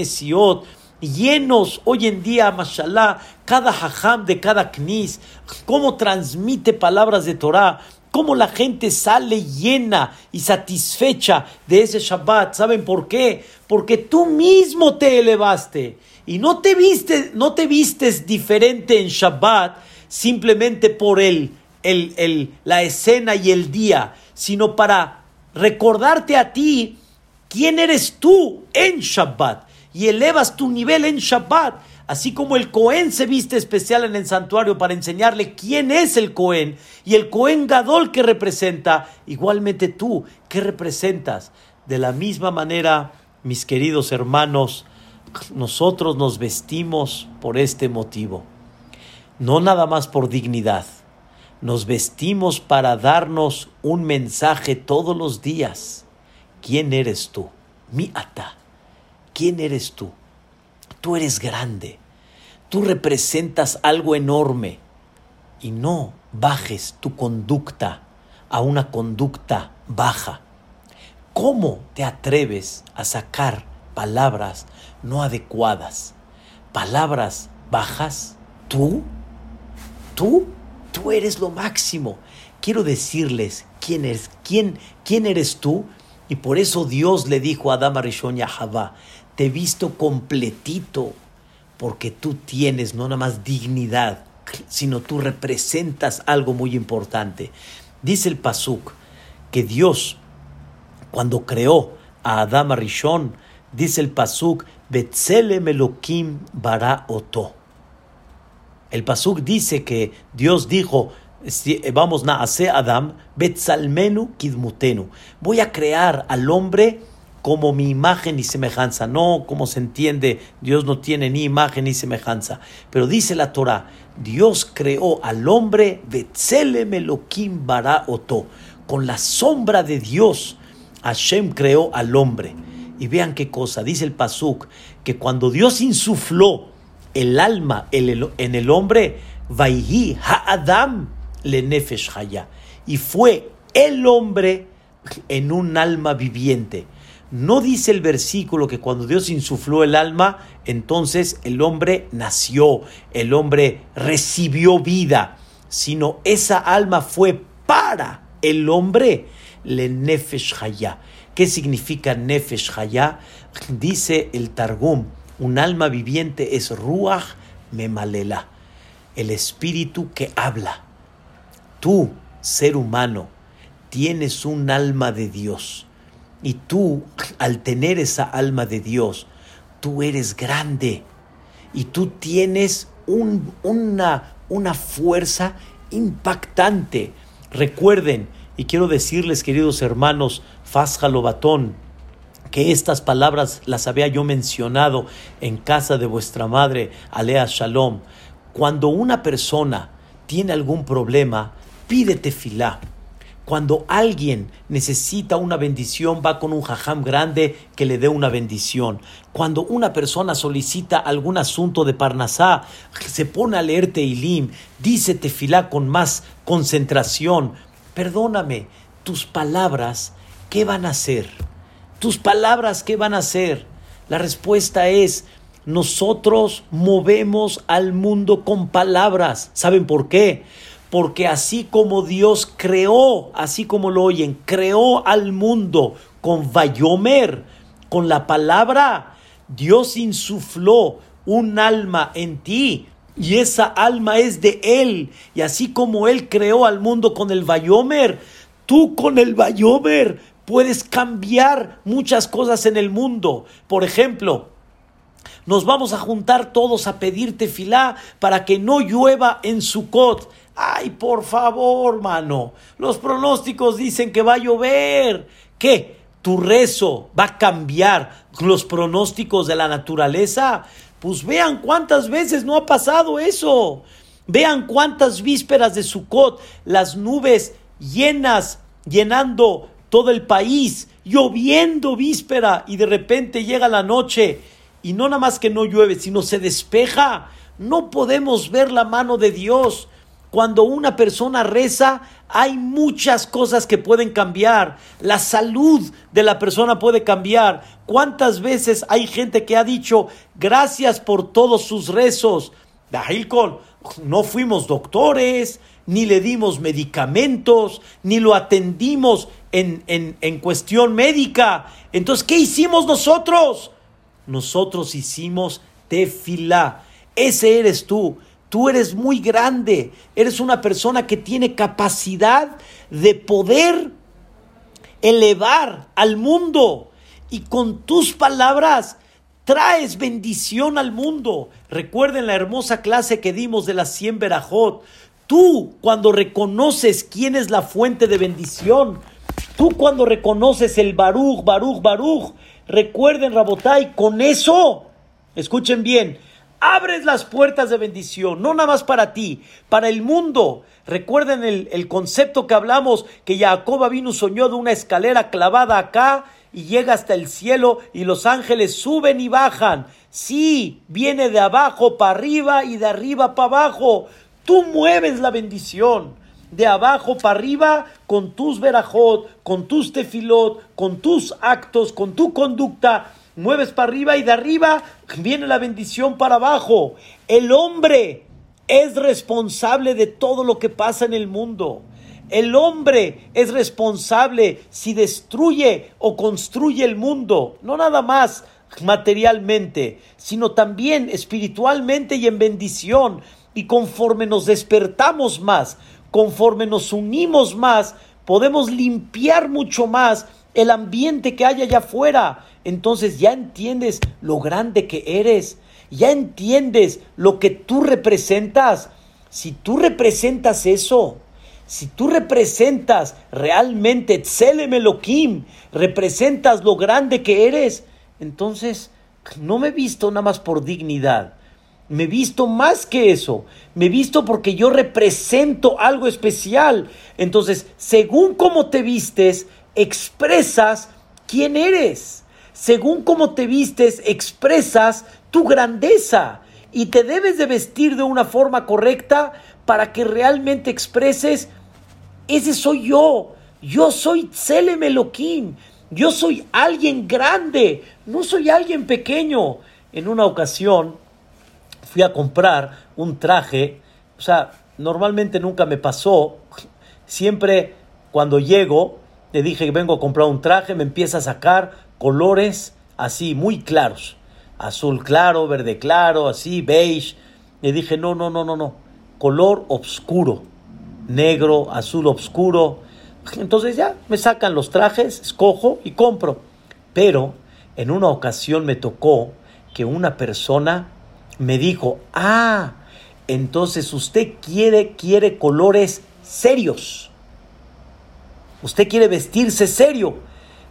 llenos hoy en día, mashallah, cada hajam de cada knis, cómo transmite palabras de Torah, cómo la gente sale llena y satisfecha de ese Shabbat. ¿Saben por qué? Porque tú mismo te elevaste y no te vistes, no te vistes diferente en Shabbat simplemente por el, el, la escena y el día, sino para recordarte a ti quién eres tú en Shabbat y elevas tu nivel en Shabbat. Así como el Cohen se viste especial en el santuario para enseñarle quién es el Cohen y el Cohen Gadol que representa, igualmente tú, ¿qué representas? De la misma manera, mis queridos hermanos, nosotros nos vestimos por este motivo, no nada más por dignidad, nos vestimos para darnos un mensaje todos los días. ¿Quién eres tú? Mi ata. ¿Quién eres tú? Tú eres grande. Tú representas algo enorme. Y no bajes tu conducta a una conducta baja. ¿Cómo te atreves a sacar palabras no adecuadas, palabras bajas, tú, tú, tú eres lo máximo. Quiero decirles quién eres, quién, quién eres tú. Y por eso Dios le dijo a Adama Rishon y a Javá, te he visto completito, porque tú tienes no nada más dignidad, sino tú representas algo muy importante. Dice el Pasuk que Dios, cuando creó a Adama Rishon, dice el Pasuk, Betzele Melokim bara oto. El Pasuk dice que Dios dijo, eh, vamos a hacer Adam, Betzalmenu Kidmutenu. Voy a crear al hombre como mi imagen y semejanza. No como se entiende, Dios no tiene ni imagen ni semejanza. Pero dice la Torah, Dios creó al hombre, Betzele Melokim bara oto. Con la sombra de Dios, Hashem creó al hombre. Y vean qué cosa, dice el Pasuk, que cuando Dios insufló el alma en el hombre, Vaihi Ha'adam le nefesh haya. Y fue el hombre en un alma viviente. No dice el versículo que cuando Dios insufló el alma, entonces el hombre nació, el hombre recibió vida, sino esa alma fue para el hombre, le nefesh haya. ¿Qué significa Nefesh Hayah? Dice el Targum, un alma viviente es Ruach Memalela, el espíritu que habla. Tú, ser humano, tienes un alma de Dios. Y tú, al tener esa alma de Dios, tú eres grande. Y tú tienes una, una fuerza impactante. Recuerden, y quiero decirles, queridos hermanos, Fasjalobatón, que estas palabras las había yo mencionado en casa de vuestra madre, Alea Shalom. Cuando una persona tiene algún problema, pídete filá. Cuando alguien necesita una bendición, va con un jajam grande que le dé una bendición. Cuando una persona solicita algún asunto de Parnasá, se pone a leer Teilim, dice tefilá con más concentración, perdóname, tus palabras, ¿qué van a hacer? Tus palabras, ¿qué van a hacer? La respuesta es, nosotros movemos al mundo con palabras. ¿Saben por qué? Porque así como Dios creó, así como lo oyen, creó al mundo con Vayomer, con la palabra, Dios insufló un alma en ti y esa alma es de Él. Y así como Él creó al mundo con el Bayomer, tú con el Bayomer puedes cambiar muchas cosas en el mundo. Por ejemplo, nos vamos a juntar todos a pedirte filá para que no llueva en Sucot. Ay, por favor, mano. Los pronósticos dicen que va a llover. ¿Qué? ¿Tu rezo va a cambiar los pronósticos de la naturaleza? Pues vean cuántas veces no ha pasado eso. Vean cuántas vísperas de Sukkot, las nubes llenas, llenando todo el país, lloviendo víspera y de repente llega la noche y no nada más que no llueve, sino se despeja. No podemos ver la mano de Dios. Cuando una persona reza, hay muchas cosas que pueden cambiar. La salud de la persona puede cambiar. ¿Cuántas veces hay gente que ha dicho, gracias por todos sus rezos? Dahilkon, no fuimos doctores, ni le dimos medicamentos, ni lo atendimos en, en, en cuestión médica. Entonces, ¿qué hicimos nosotros? Nosotros hicimos tefilá. Ese eres tú. Tú eres muy grande, eres una persona que tiene capacidad de poder elevar al mundo y con tus palabras traes bendición al mundo. Recuerden la hermosa clase que dimos de la cien verajot. Tú cuando reconoces quién es la fuente de bendición, tú cuando reconoces el Baruch, Baruch, Baruch, recuerden Rabotai, con eso, escuchen bien, abres las puertas de bendición, no nada más para ti, para el mundo. Recuerden el, concepto que hablamos, que Jacob vino soñó de una escalera clavada acá y llega hasta el cielo y los ángeles suben y bajan. Sí, viene de abajo para arriba y de arriba para abajo. Tú mueves la bendición de abajo para arriba con tus verajot, con tus tefilot, con tus actos, con tu conducta mueves para arriba y de arriba viene la bendición para abajo. El hombre es responsable de todo lo que pasa en el mundo. El hombre es responsable si destruye o construye el mundo, no nada más materialmente, sino también espiritualmente y en bendición. Y conforme nos despertamos más, conforme nos unimos más, podemos limpiar mucho más el ambiente que hay allá afuera. Entonces ya entiendes lo grande que eres, ya entiendes lo que tú representas. Si tú representas eso, si tú representas realmente Tselem Elohim, representas lo grande que eres, entonces no me he visto nada más por dignidad. Me he visto más que eso. Me he visto porque yo represento algo especial. Entonces, según cómo te vistes, expresas quién eres. Según cómo te vistes, expresas tu grandeza. Y te debes de vestir de una forma correcta para que realmente expreses, ese soy yo. Yo soy Tselem Elohim. Yo soy alguien grande. No soy alguien pequeño. En una ocasión fui a comprar un traje. O sea, normalmente nunca me pasó. Siempre cuando llego, le dije que vengo a comprar un traje, me empieza a sacar colores así, muy claros. Azul claro, verde claro, así, beige. Le dije, no, no, no, no, no. Color oscuro. Negro, azul oscuro. Entonces ya me sacan los trajes, escojo y compro. Pero en una ocasión me tocó que una persona me dijo, ah, entonces usted quiere, quiere colores serios. Usted quiere vestirse serio.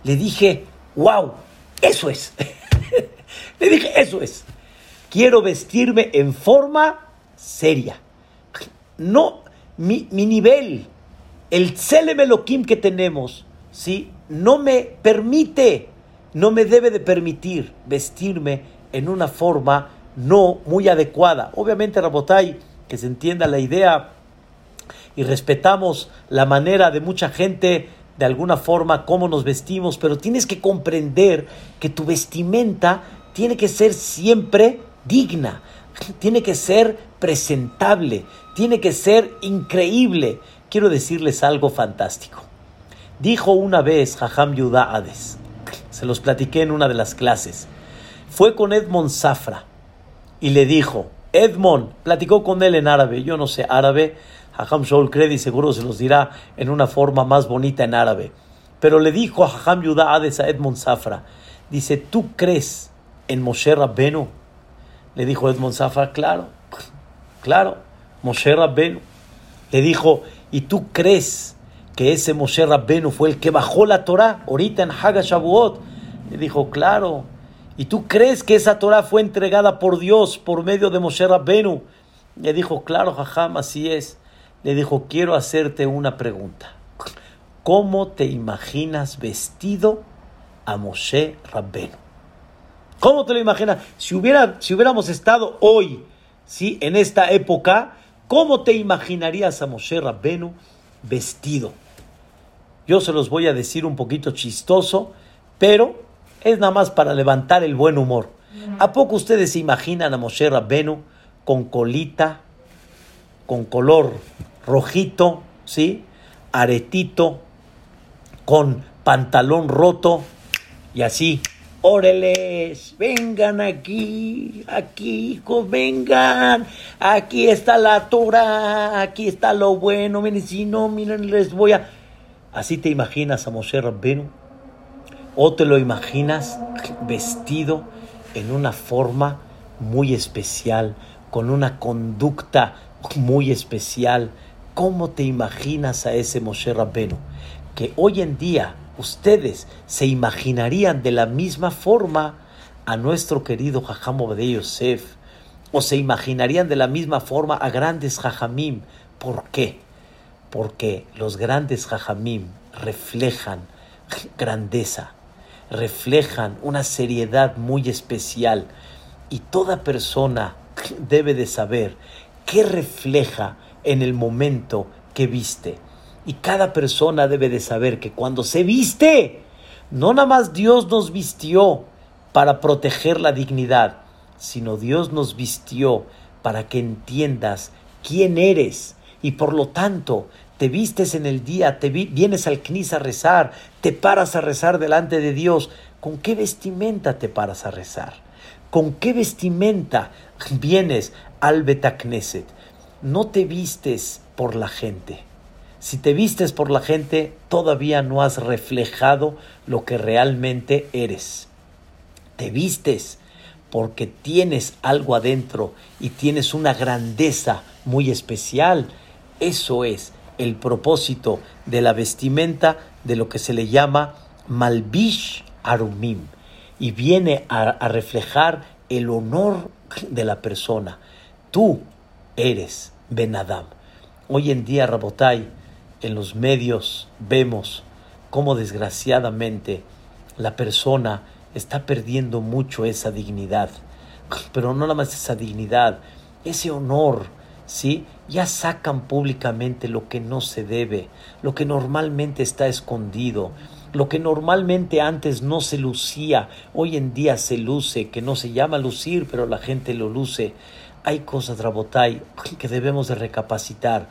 Le dije, wow, eso es. (laughs) Le dije, eso es. Quiero vestirme en forma seria. No, mi, nivel, el Tselem Elohim que tenemos, ¿sí? no me permite, no me debe de permitir vestirme en una forma no muy adecuada. Obviamente, Rabotay, que se entienda la idea y respetamos la manera de mucha gente de alguna forma cómo nos vestimos, pero tienes que comprender que tu vestimenta tiene que ser siempre digna, tiene que ser presentable, tiene que ser increíble. Quiero decirles algo fantástico. Dijo una vez Jajam Yudá Hades, se los platiqué en una de las clases, fue con Edmond Zafra y le dijo, Edmond, platicó con él en árabe, yo no sé árabe, Hajam Shaul Kredi seguro se los dirá en una forma más bonita en árabe. Pero le dijo a Hajam Yudá Hades a Edmond Zafra, dice, ¿tú crees en Moshe Rabbenu? Le dijo Edmond Zafra, claro, claro, Moshe Rabbenu. Le dijo, ¿y tú crees que ese Moshe Rabbenu fue el que bajó la Torah ahorita en Haga Shavuot? Le dijo, claro. ¿Y tú crees que esa Torah fue entregada por Dios por medio de Moshe Rabbenu? Le dijo, claro, Jajam, así es le dijo, quiero hacerte una pregunta. ¿Cómo te imaginas vestido a Moshe Rabbenu? ¿Cómo te lo imaginas? Si, hubiera, si hubiéramos estado hoy, ¿sí? en esta época, ¿cómo te imaginarías a Moshe Rabbenu vestido? Yo se los voy a decir un poquito chistoso, pero es nada más para levantar el buen humor. ¿A poco ustedes se imaginan a Moshe Rabbenu con colita, con color rojito, ¿sí? Aretito, con pantalón roto y así. Óreles, vengan aquí, aquí, hijos, vengan. Aquí está la Torah, aquí está lo bueno. Miren, si no, miren, les voy a. Así te imaginas a Moshe Rabbenu, o te lo imaginas vestido en una forma muy especial, con una conducta muy especial. ¿Cómo te imaginas a ese Moshe Rabbenu? Que hoy en día ustedes se imaginarían de la misma forma a nuestro querido Jajam de Yosef, o se imaginarían de la misma forma a grandes Jajamim. ¿Por qué? Porque los grandes Jajamim reflejan grandeza, reflejan una seriedad muy especial y toda persona debe de saber qué refleja en el momento que viste. Y cada persona debe de saber que cuando se viste, no nada más Dios nos vistió para proteger la dignidad, sino Dios nos vistió para que entiendas quién eres y por lo tanto te vistes en el día, te vienes al Knis a rezar, te paras a rezar delante de Dios. ¿Con qué vestimenta te paras a rezar? ¿Con qué vestimenta vienes al Betacneset? No te vistes por la gente. Si te vistes por la gente, todavía no has reflejado lo que realmente eres. Te vistes porque tienes algo adentro y tienes una grandeza muy especial. Eso es el propósito de la vestimenta de lo que se le llama Malbish Arumim y viene a, reflejar el honor de la persona. Tú eres Ben Adam. Hoy en día, Rabotai, en los medios vemos cómo desgraciadamente la persona está perdiendo mucho esa dignidad. (laughs) Pero no nada más esa dignidad, ese honor, ¿sí? Ya sacan públicamente lo que no se debe, lo que normalmente está escondido, lo que normalmente antes no se lucía, hoy en día se luce, que no se llama lucir, pero la gente lo luce. Hay cosas, Rabotay, que debemos de recapacitar.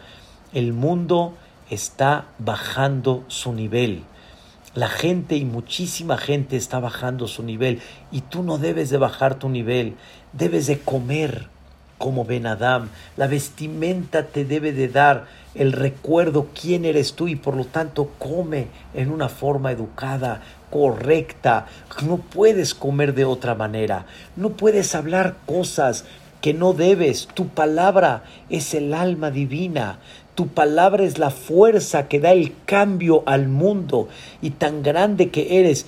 El mundo está bajando su nivel. La gente y muchísima gente está bajando su nivel y tú no debes de bajar tu nivel, debes de comer como Ben Adam. La vestimenta te debe de dar el recuerdo quién eres tú y por lo tanto come en una forma educada, correcta. No puedes comer de otra manera, no puedes hablar cosas que no debes. Tu palabra es el alma divina. Tu palabra es la fuerza que da el cambio al mundo y tan grande que eres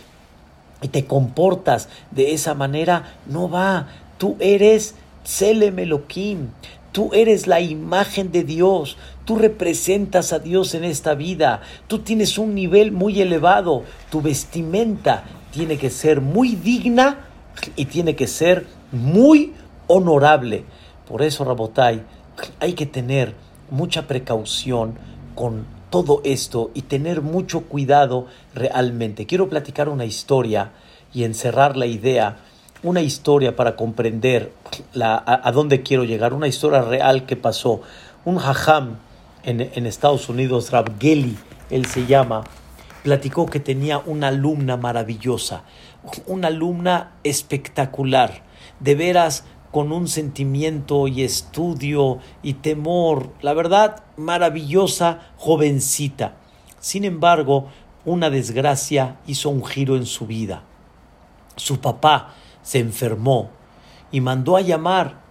y te comportas de esa manera, no va. Tú eres Selem Elohim. Tú eres la imagen de Dios. Tú representas a Dios en esta vida. Tú tienes un nivel muy elevado. Tu vestimenta tiene que ser muy digna y tiene que ser muy honorable. Por eso, Rabotai, hay que tener mucha precaución con todo esto y tener mucho cuidado realmente. Quiero platicar una historia y encerrar la idea, una historia para comprender a, dónde quiero llegar, una historia real que pasó. Un hajam en, Estados Unidos, Rab Geli, él se llama, platicó que tenía una alumna maravillosa, una alumna espectacular, de veras con un sentimiento y estudio y temor, la verdad, maravillosa jovencita. Sin embargo, una desgracia hizo un giro en su vida. Su papá se enfermó y mandó a llamar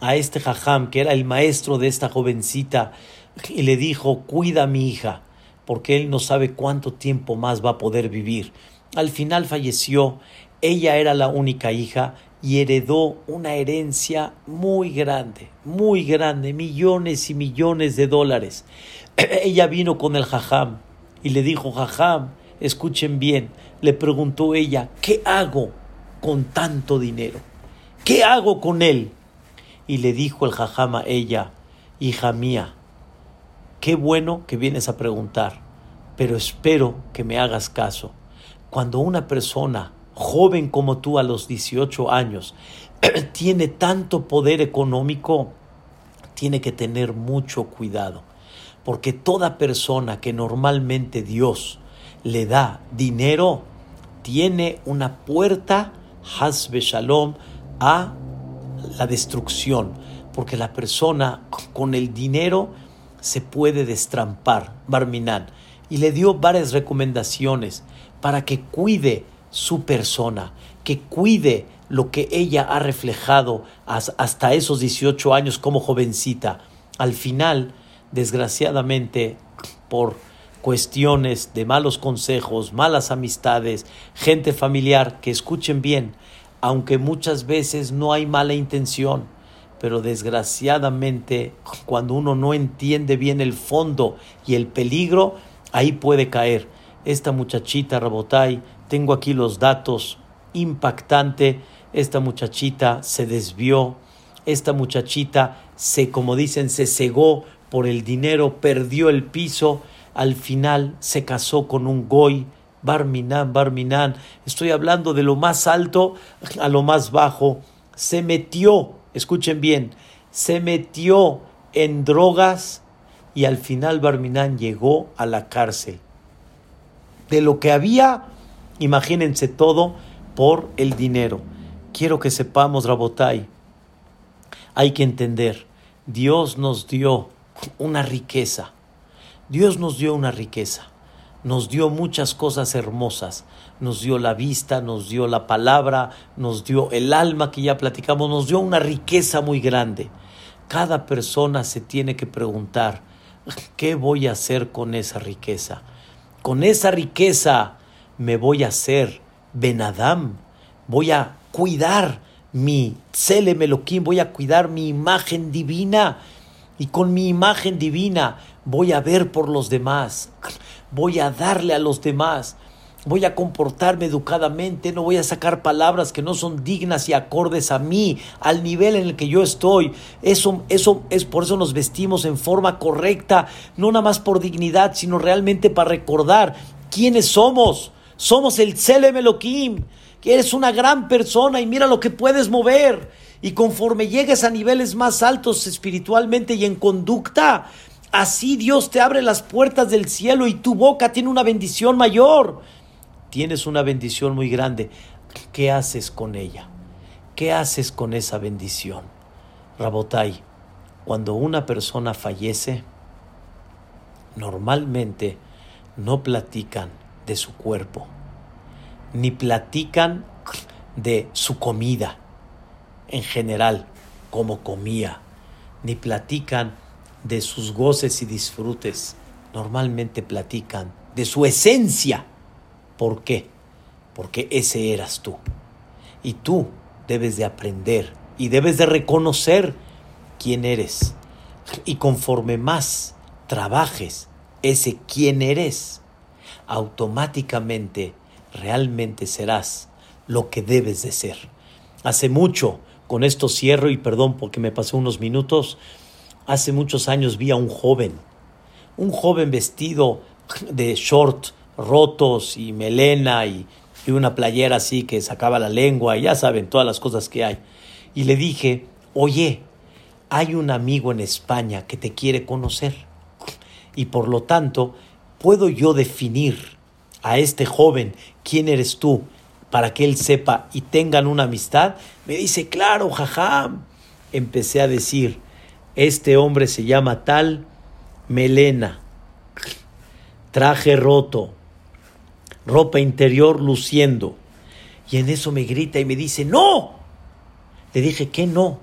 a este jajam, que era el maestro de esta jovencita, y le dijo, cuida a mi hija, porque él no sabe cuánto tiempo más va a poder vivir. Al final falleció, ella era la única hija y heredó una herencia muy grande, muy grande, millones y millones de dólares. (clears throat) ella vino con el jajam y le dijo, jajam, escuchen bien, le preguntó ella, ¿qué hago con tanto dinero? ¿Qué hago con él? Y le dijo el jajam a ella, hija mía, qué bueno que vienes a preguntar, pero espero que me hagas caso. Cuando una persona joven como tú a los 18 años (clears throat) tiene tanto poder económico, tiene que tener mucho cuidado, porque toda persona que normalmente Dios le da dinero, tiene una puerta, Hasbe Shalom, a la destrucción, porque la persona con el dinero se puede destrampar, Barminan, y le dio varias recomendaciones para que cuide su persona, que cuide lo que ella ha reflejado hasta esos 18 años como jovencita. Al final, desgraciadamente, por cuestiones de malos consejos, malas amistades, gente familiar, que escuchen bien, aunque muchas veces no hay mala intención, pero desgraciadamente cuando uno no entiende bien el fondo y el peligro, ahí puede caer. Esta muchachita Rabotay tengo aquí los datos. Impactante. Esta muchachita se desvió. Esta muchachita se, como dicen, se cegó por el dinero, perdió el piso. Al final se casó con un goy. Barminan, Barminan. Estoy hablando de lo más alto a lo más bajo. Se metió, escuchen bien, se metió en drogas y al final Barminán llegó a la cárcel. De lo que había, imagínense todo por el dinero. Quiero que sepamos, Rabotai, hay que entender, Dios nos dio una riqueza. Dios nos dio una riqueza. Nos dio muchas cosas hermosas. Nos dio la vista, nos dio la palabra, nos dio el alma que ya platicamos, nos dio una riqueza muy grande. Cada persona se tiene que preguntar, ¿qué voy a hacer con esa riqueza? Con esa riqueza me voy a hacer Benadam, voy a cuidar mi Tzele voy a cuidar mi imagen divina y con mi imagen divina voy a ver por los demás, voy a darle a los demás, voy a comportarme educadamente, no voy a sacar palabras que no son dignas y acordes a mí, al nivel en el que yo estoy. Eso, eso es por eso nos vestimos en forma correcta, no nada más por dignidad, sino realmente para recordar quiénes somos. Somos el Tselem Elohim, que eres una gran persona y mira lo que puedes mover. Y conforme llegues a niveles más altos espiritualmente y en conducta, así Dios te abre las puertas del cielo y tu boca tiene una bendición mayor. Tienes una bendición muy grande. ¿Qué haces con ella? ¿Qué haces con esa bendición? Rabotai, cuando una persona fallece, normalmente no platican de su cuerpo, ni platican de su comida en general, como comía, ni platican de sus goces y disfrutes, normalmente platican de su esencia. ¿Por qué? Porque ese eras tú. Y tú debes de aprender y debes de reconocer quién eres. Y conforme más trabajes ese quién eres, automáticamente realmente serás lo que debes de ser. Hace mucho, con esto cierro y perdón porque me pasé unos minutos, hace muchos años vi a un joven, un joven vestido de short rotos y melena y, y una playera así que sacaba la lengua y ya saben todas las cosas que hay. Y le dije, oye, hay un amigo en España que te quiere conocer y por lo tanto puedo yo definir a este joven quién eres tú para que él sepa y tengan una amistad? Me dice, claro, jaja. Empecé a decir, este hombre se llama tal melena, traje roto, ropa interior luciendo. Y en eso me grita y me dice, no. Le dije, ¿qué no?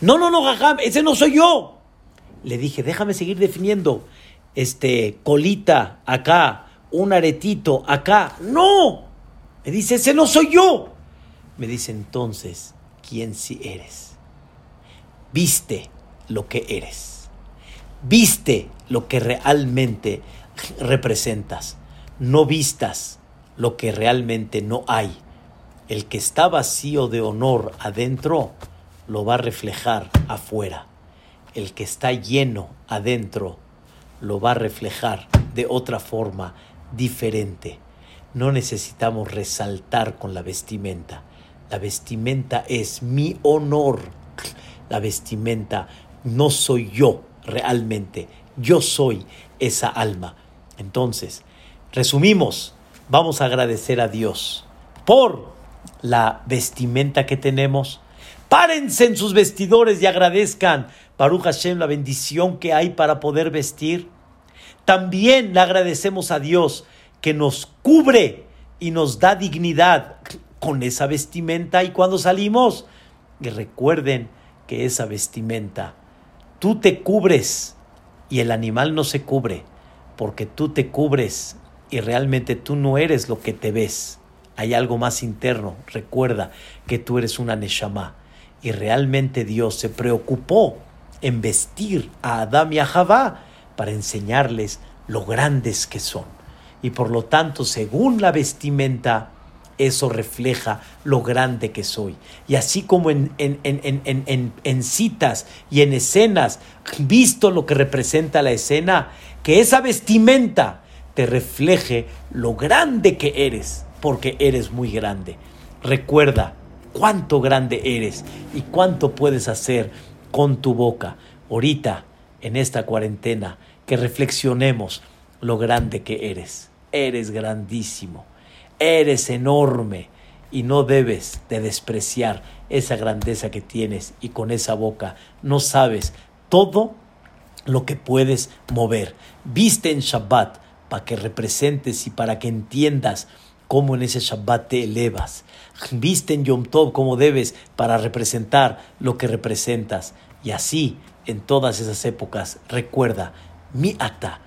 No, no, no, jaja, ese no soy yo. Le dije, déjame seguir definiendo este, colita acá, un aretito acá. No. Me dice, ese no soy yo. Me dice entonces, ¿quién sí eres? Viste lo que eres. Viste lo que realmente representas. No vistas lo que realmente no hay. El que está vacío de honor adentro lo va a reflejar afuera. El que está lleno adentro lo va a reflejar de otra forma diferente. No necesitamos resaltar con la vestimenta. La vestimenta es mi honor. La vestimenta no soy yo realmente. Yo soy esa alma. Entonces, resumimos, vamos a agradecer a Dios por la vestimenta que tenemos. Párense en sus vestidores y agradezcan Baruch Hashem, la bendición que hay para poder vestir. También le agradecemos a Dios que nos cubre y nos da dignidad con esa vestimenta y cuando salimos. Recuerden que esa vestimenta, tú te cubres y el animal no se cubre, porque tú te cubres y realmente tú no eres lo que te ves. Hay algo más interno. Recuerda que tú eres una Neshama. Y realmente Dios se preocupó en vestir a Adán y a Javá para enseñarles lo grandes que son. Y por lo tanto, según la vestimenta, eso refleja lo grande que soy. Y así como en, en, en, en, citas y en escenas, visto lo que representa la escena, que esa vestimenta te refleje lo grande que eres, porque eres muy grande. Recuerda cuánto grande eres y cuánto puedes hacer con tu boca. Ahorita en esta cuarentena, que reflexionemos lo grande que eres. Eres grandísimo, eres enorme y no debes de despreciar esa grandeza que tienes y con esa boca no sabes todo lo que puedes mover. Viste en Shabbat para que representes y para que entiendas cómo en ese Shabbat te elevas. Viste en Yom Tov cómo debes para representar lo que representas. Y así, en todas esas épocas, recuerda, mi ata,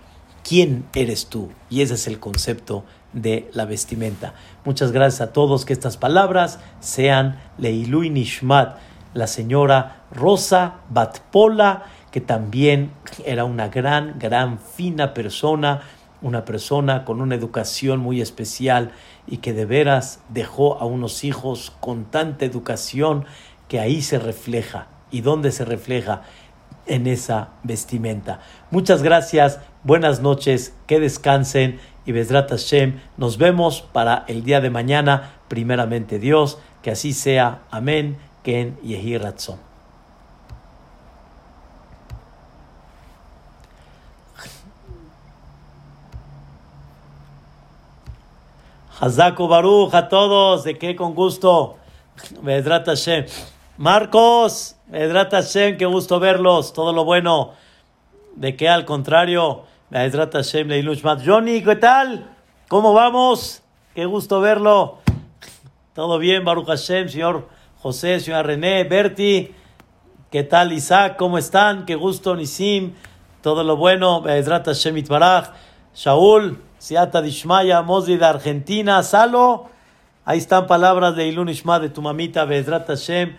¿quién eres tú? Y ese es el concepto de la vestimenta. Muchas gracias a todos que estas palabras sean Leilui Nishmat, la señora Rosa Batpola, que también era una gran, gran, fina persona, una persona con una educación muy especial y que de veras dejó a unos hijos con tanta educación que ahí se refleja. ¿Y dónde se refleja? En esa vestimenta. Muchas gracias, buenas noches, que descansen y Besrat Hashem. Nos vemos para el día de mañana, primeramente Dios, que así sea. Amén. Ken Yehi Ratzon. Hazako Baruch a todos, de qué con gusto. Bedrat Hashem. Marcos, Bedrat Hashem, qué gusto verlos, todo lo bueno. De qué al contrario. Johnny, ¿qué tal? ¿Cómo vamos? Qué gusto verlo. Todo bien, Baruch Hashem, señor José, señora René, Berti. ¿Qué tal, Isaac? ¿Cómo están? Qué gusto, Nisim. Todo lo bueno. Be'ezrat Hashem Itbaraj. Shaul, Siata Dishmaya, Mosli de Argentina. Salo. Ahí están palabras de Ilun Ishma de tu mamita, Be'ezrat Hashem.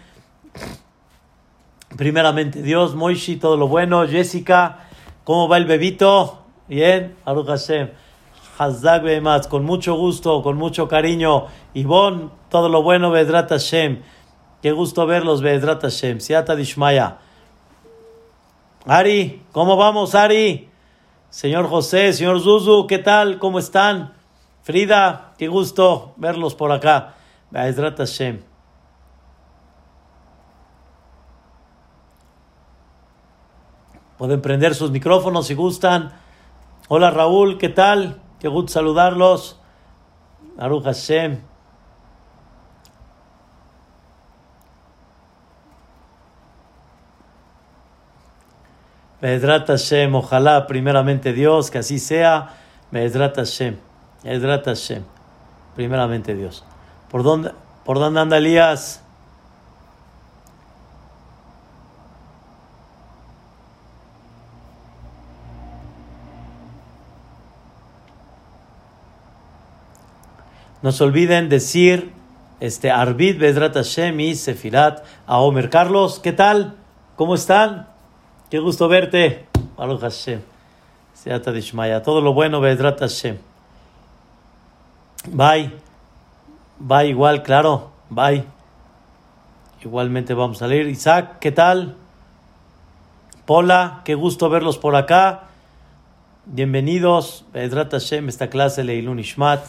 Primeramente Dios, Moishi, todo lo bueno. Jessica, ¿cómo va el bebito? Bien, Aruch Hashem. Hazak más, con mucho gusto, con mucho cariño. Ivonne, todo lo bueno, Bedrat Hashem. Qué gusto verlos, Bedrat Hashem. Siata Dishmaya. Ari, ¿cómo vamos, Ari? Señor José, señor Zuzu, ¿qué tal? ¿Cómo están? Frida, qué gusto verlos por acá. Bedrat Hashem. Pueden prender sus micrófonos si gustan. Hola Raúl, ¿qué tal? Qué gusto saludarlos. Aruch Hashem. Medrat Hashem, ojalá primeramente Dios, que así sea. Medrat Hashem, Medrat Hashem, primeramente Dios. ¿Por dónde, por dónde anda Elías? No se olviden decir este Arbit Bedrat Hashem y Sefirat a Omer. Carlos, ¿qué tal? ¿Cómo están? Qué gusto verte. Baruch Hashem. Seata Dishmaya. Todo lo bueno, Bedrat Hashem. Bye. Bye igual, claro. Bye. Igualmente vamos a salir. Isaac, ¿qué tal? Pola, qué gusto verlos por acá. Bienvenidos. Bedrat Hashem, esta clase Leilun Ishmat.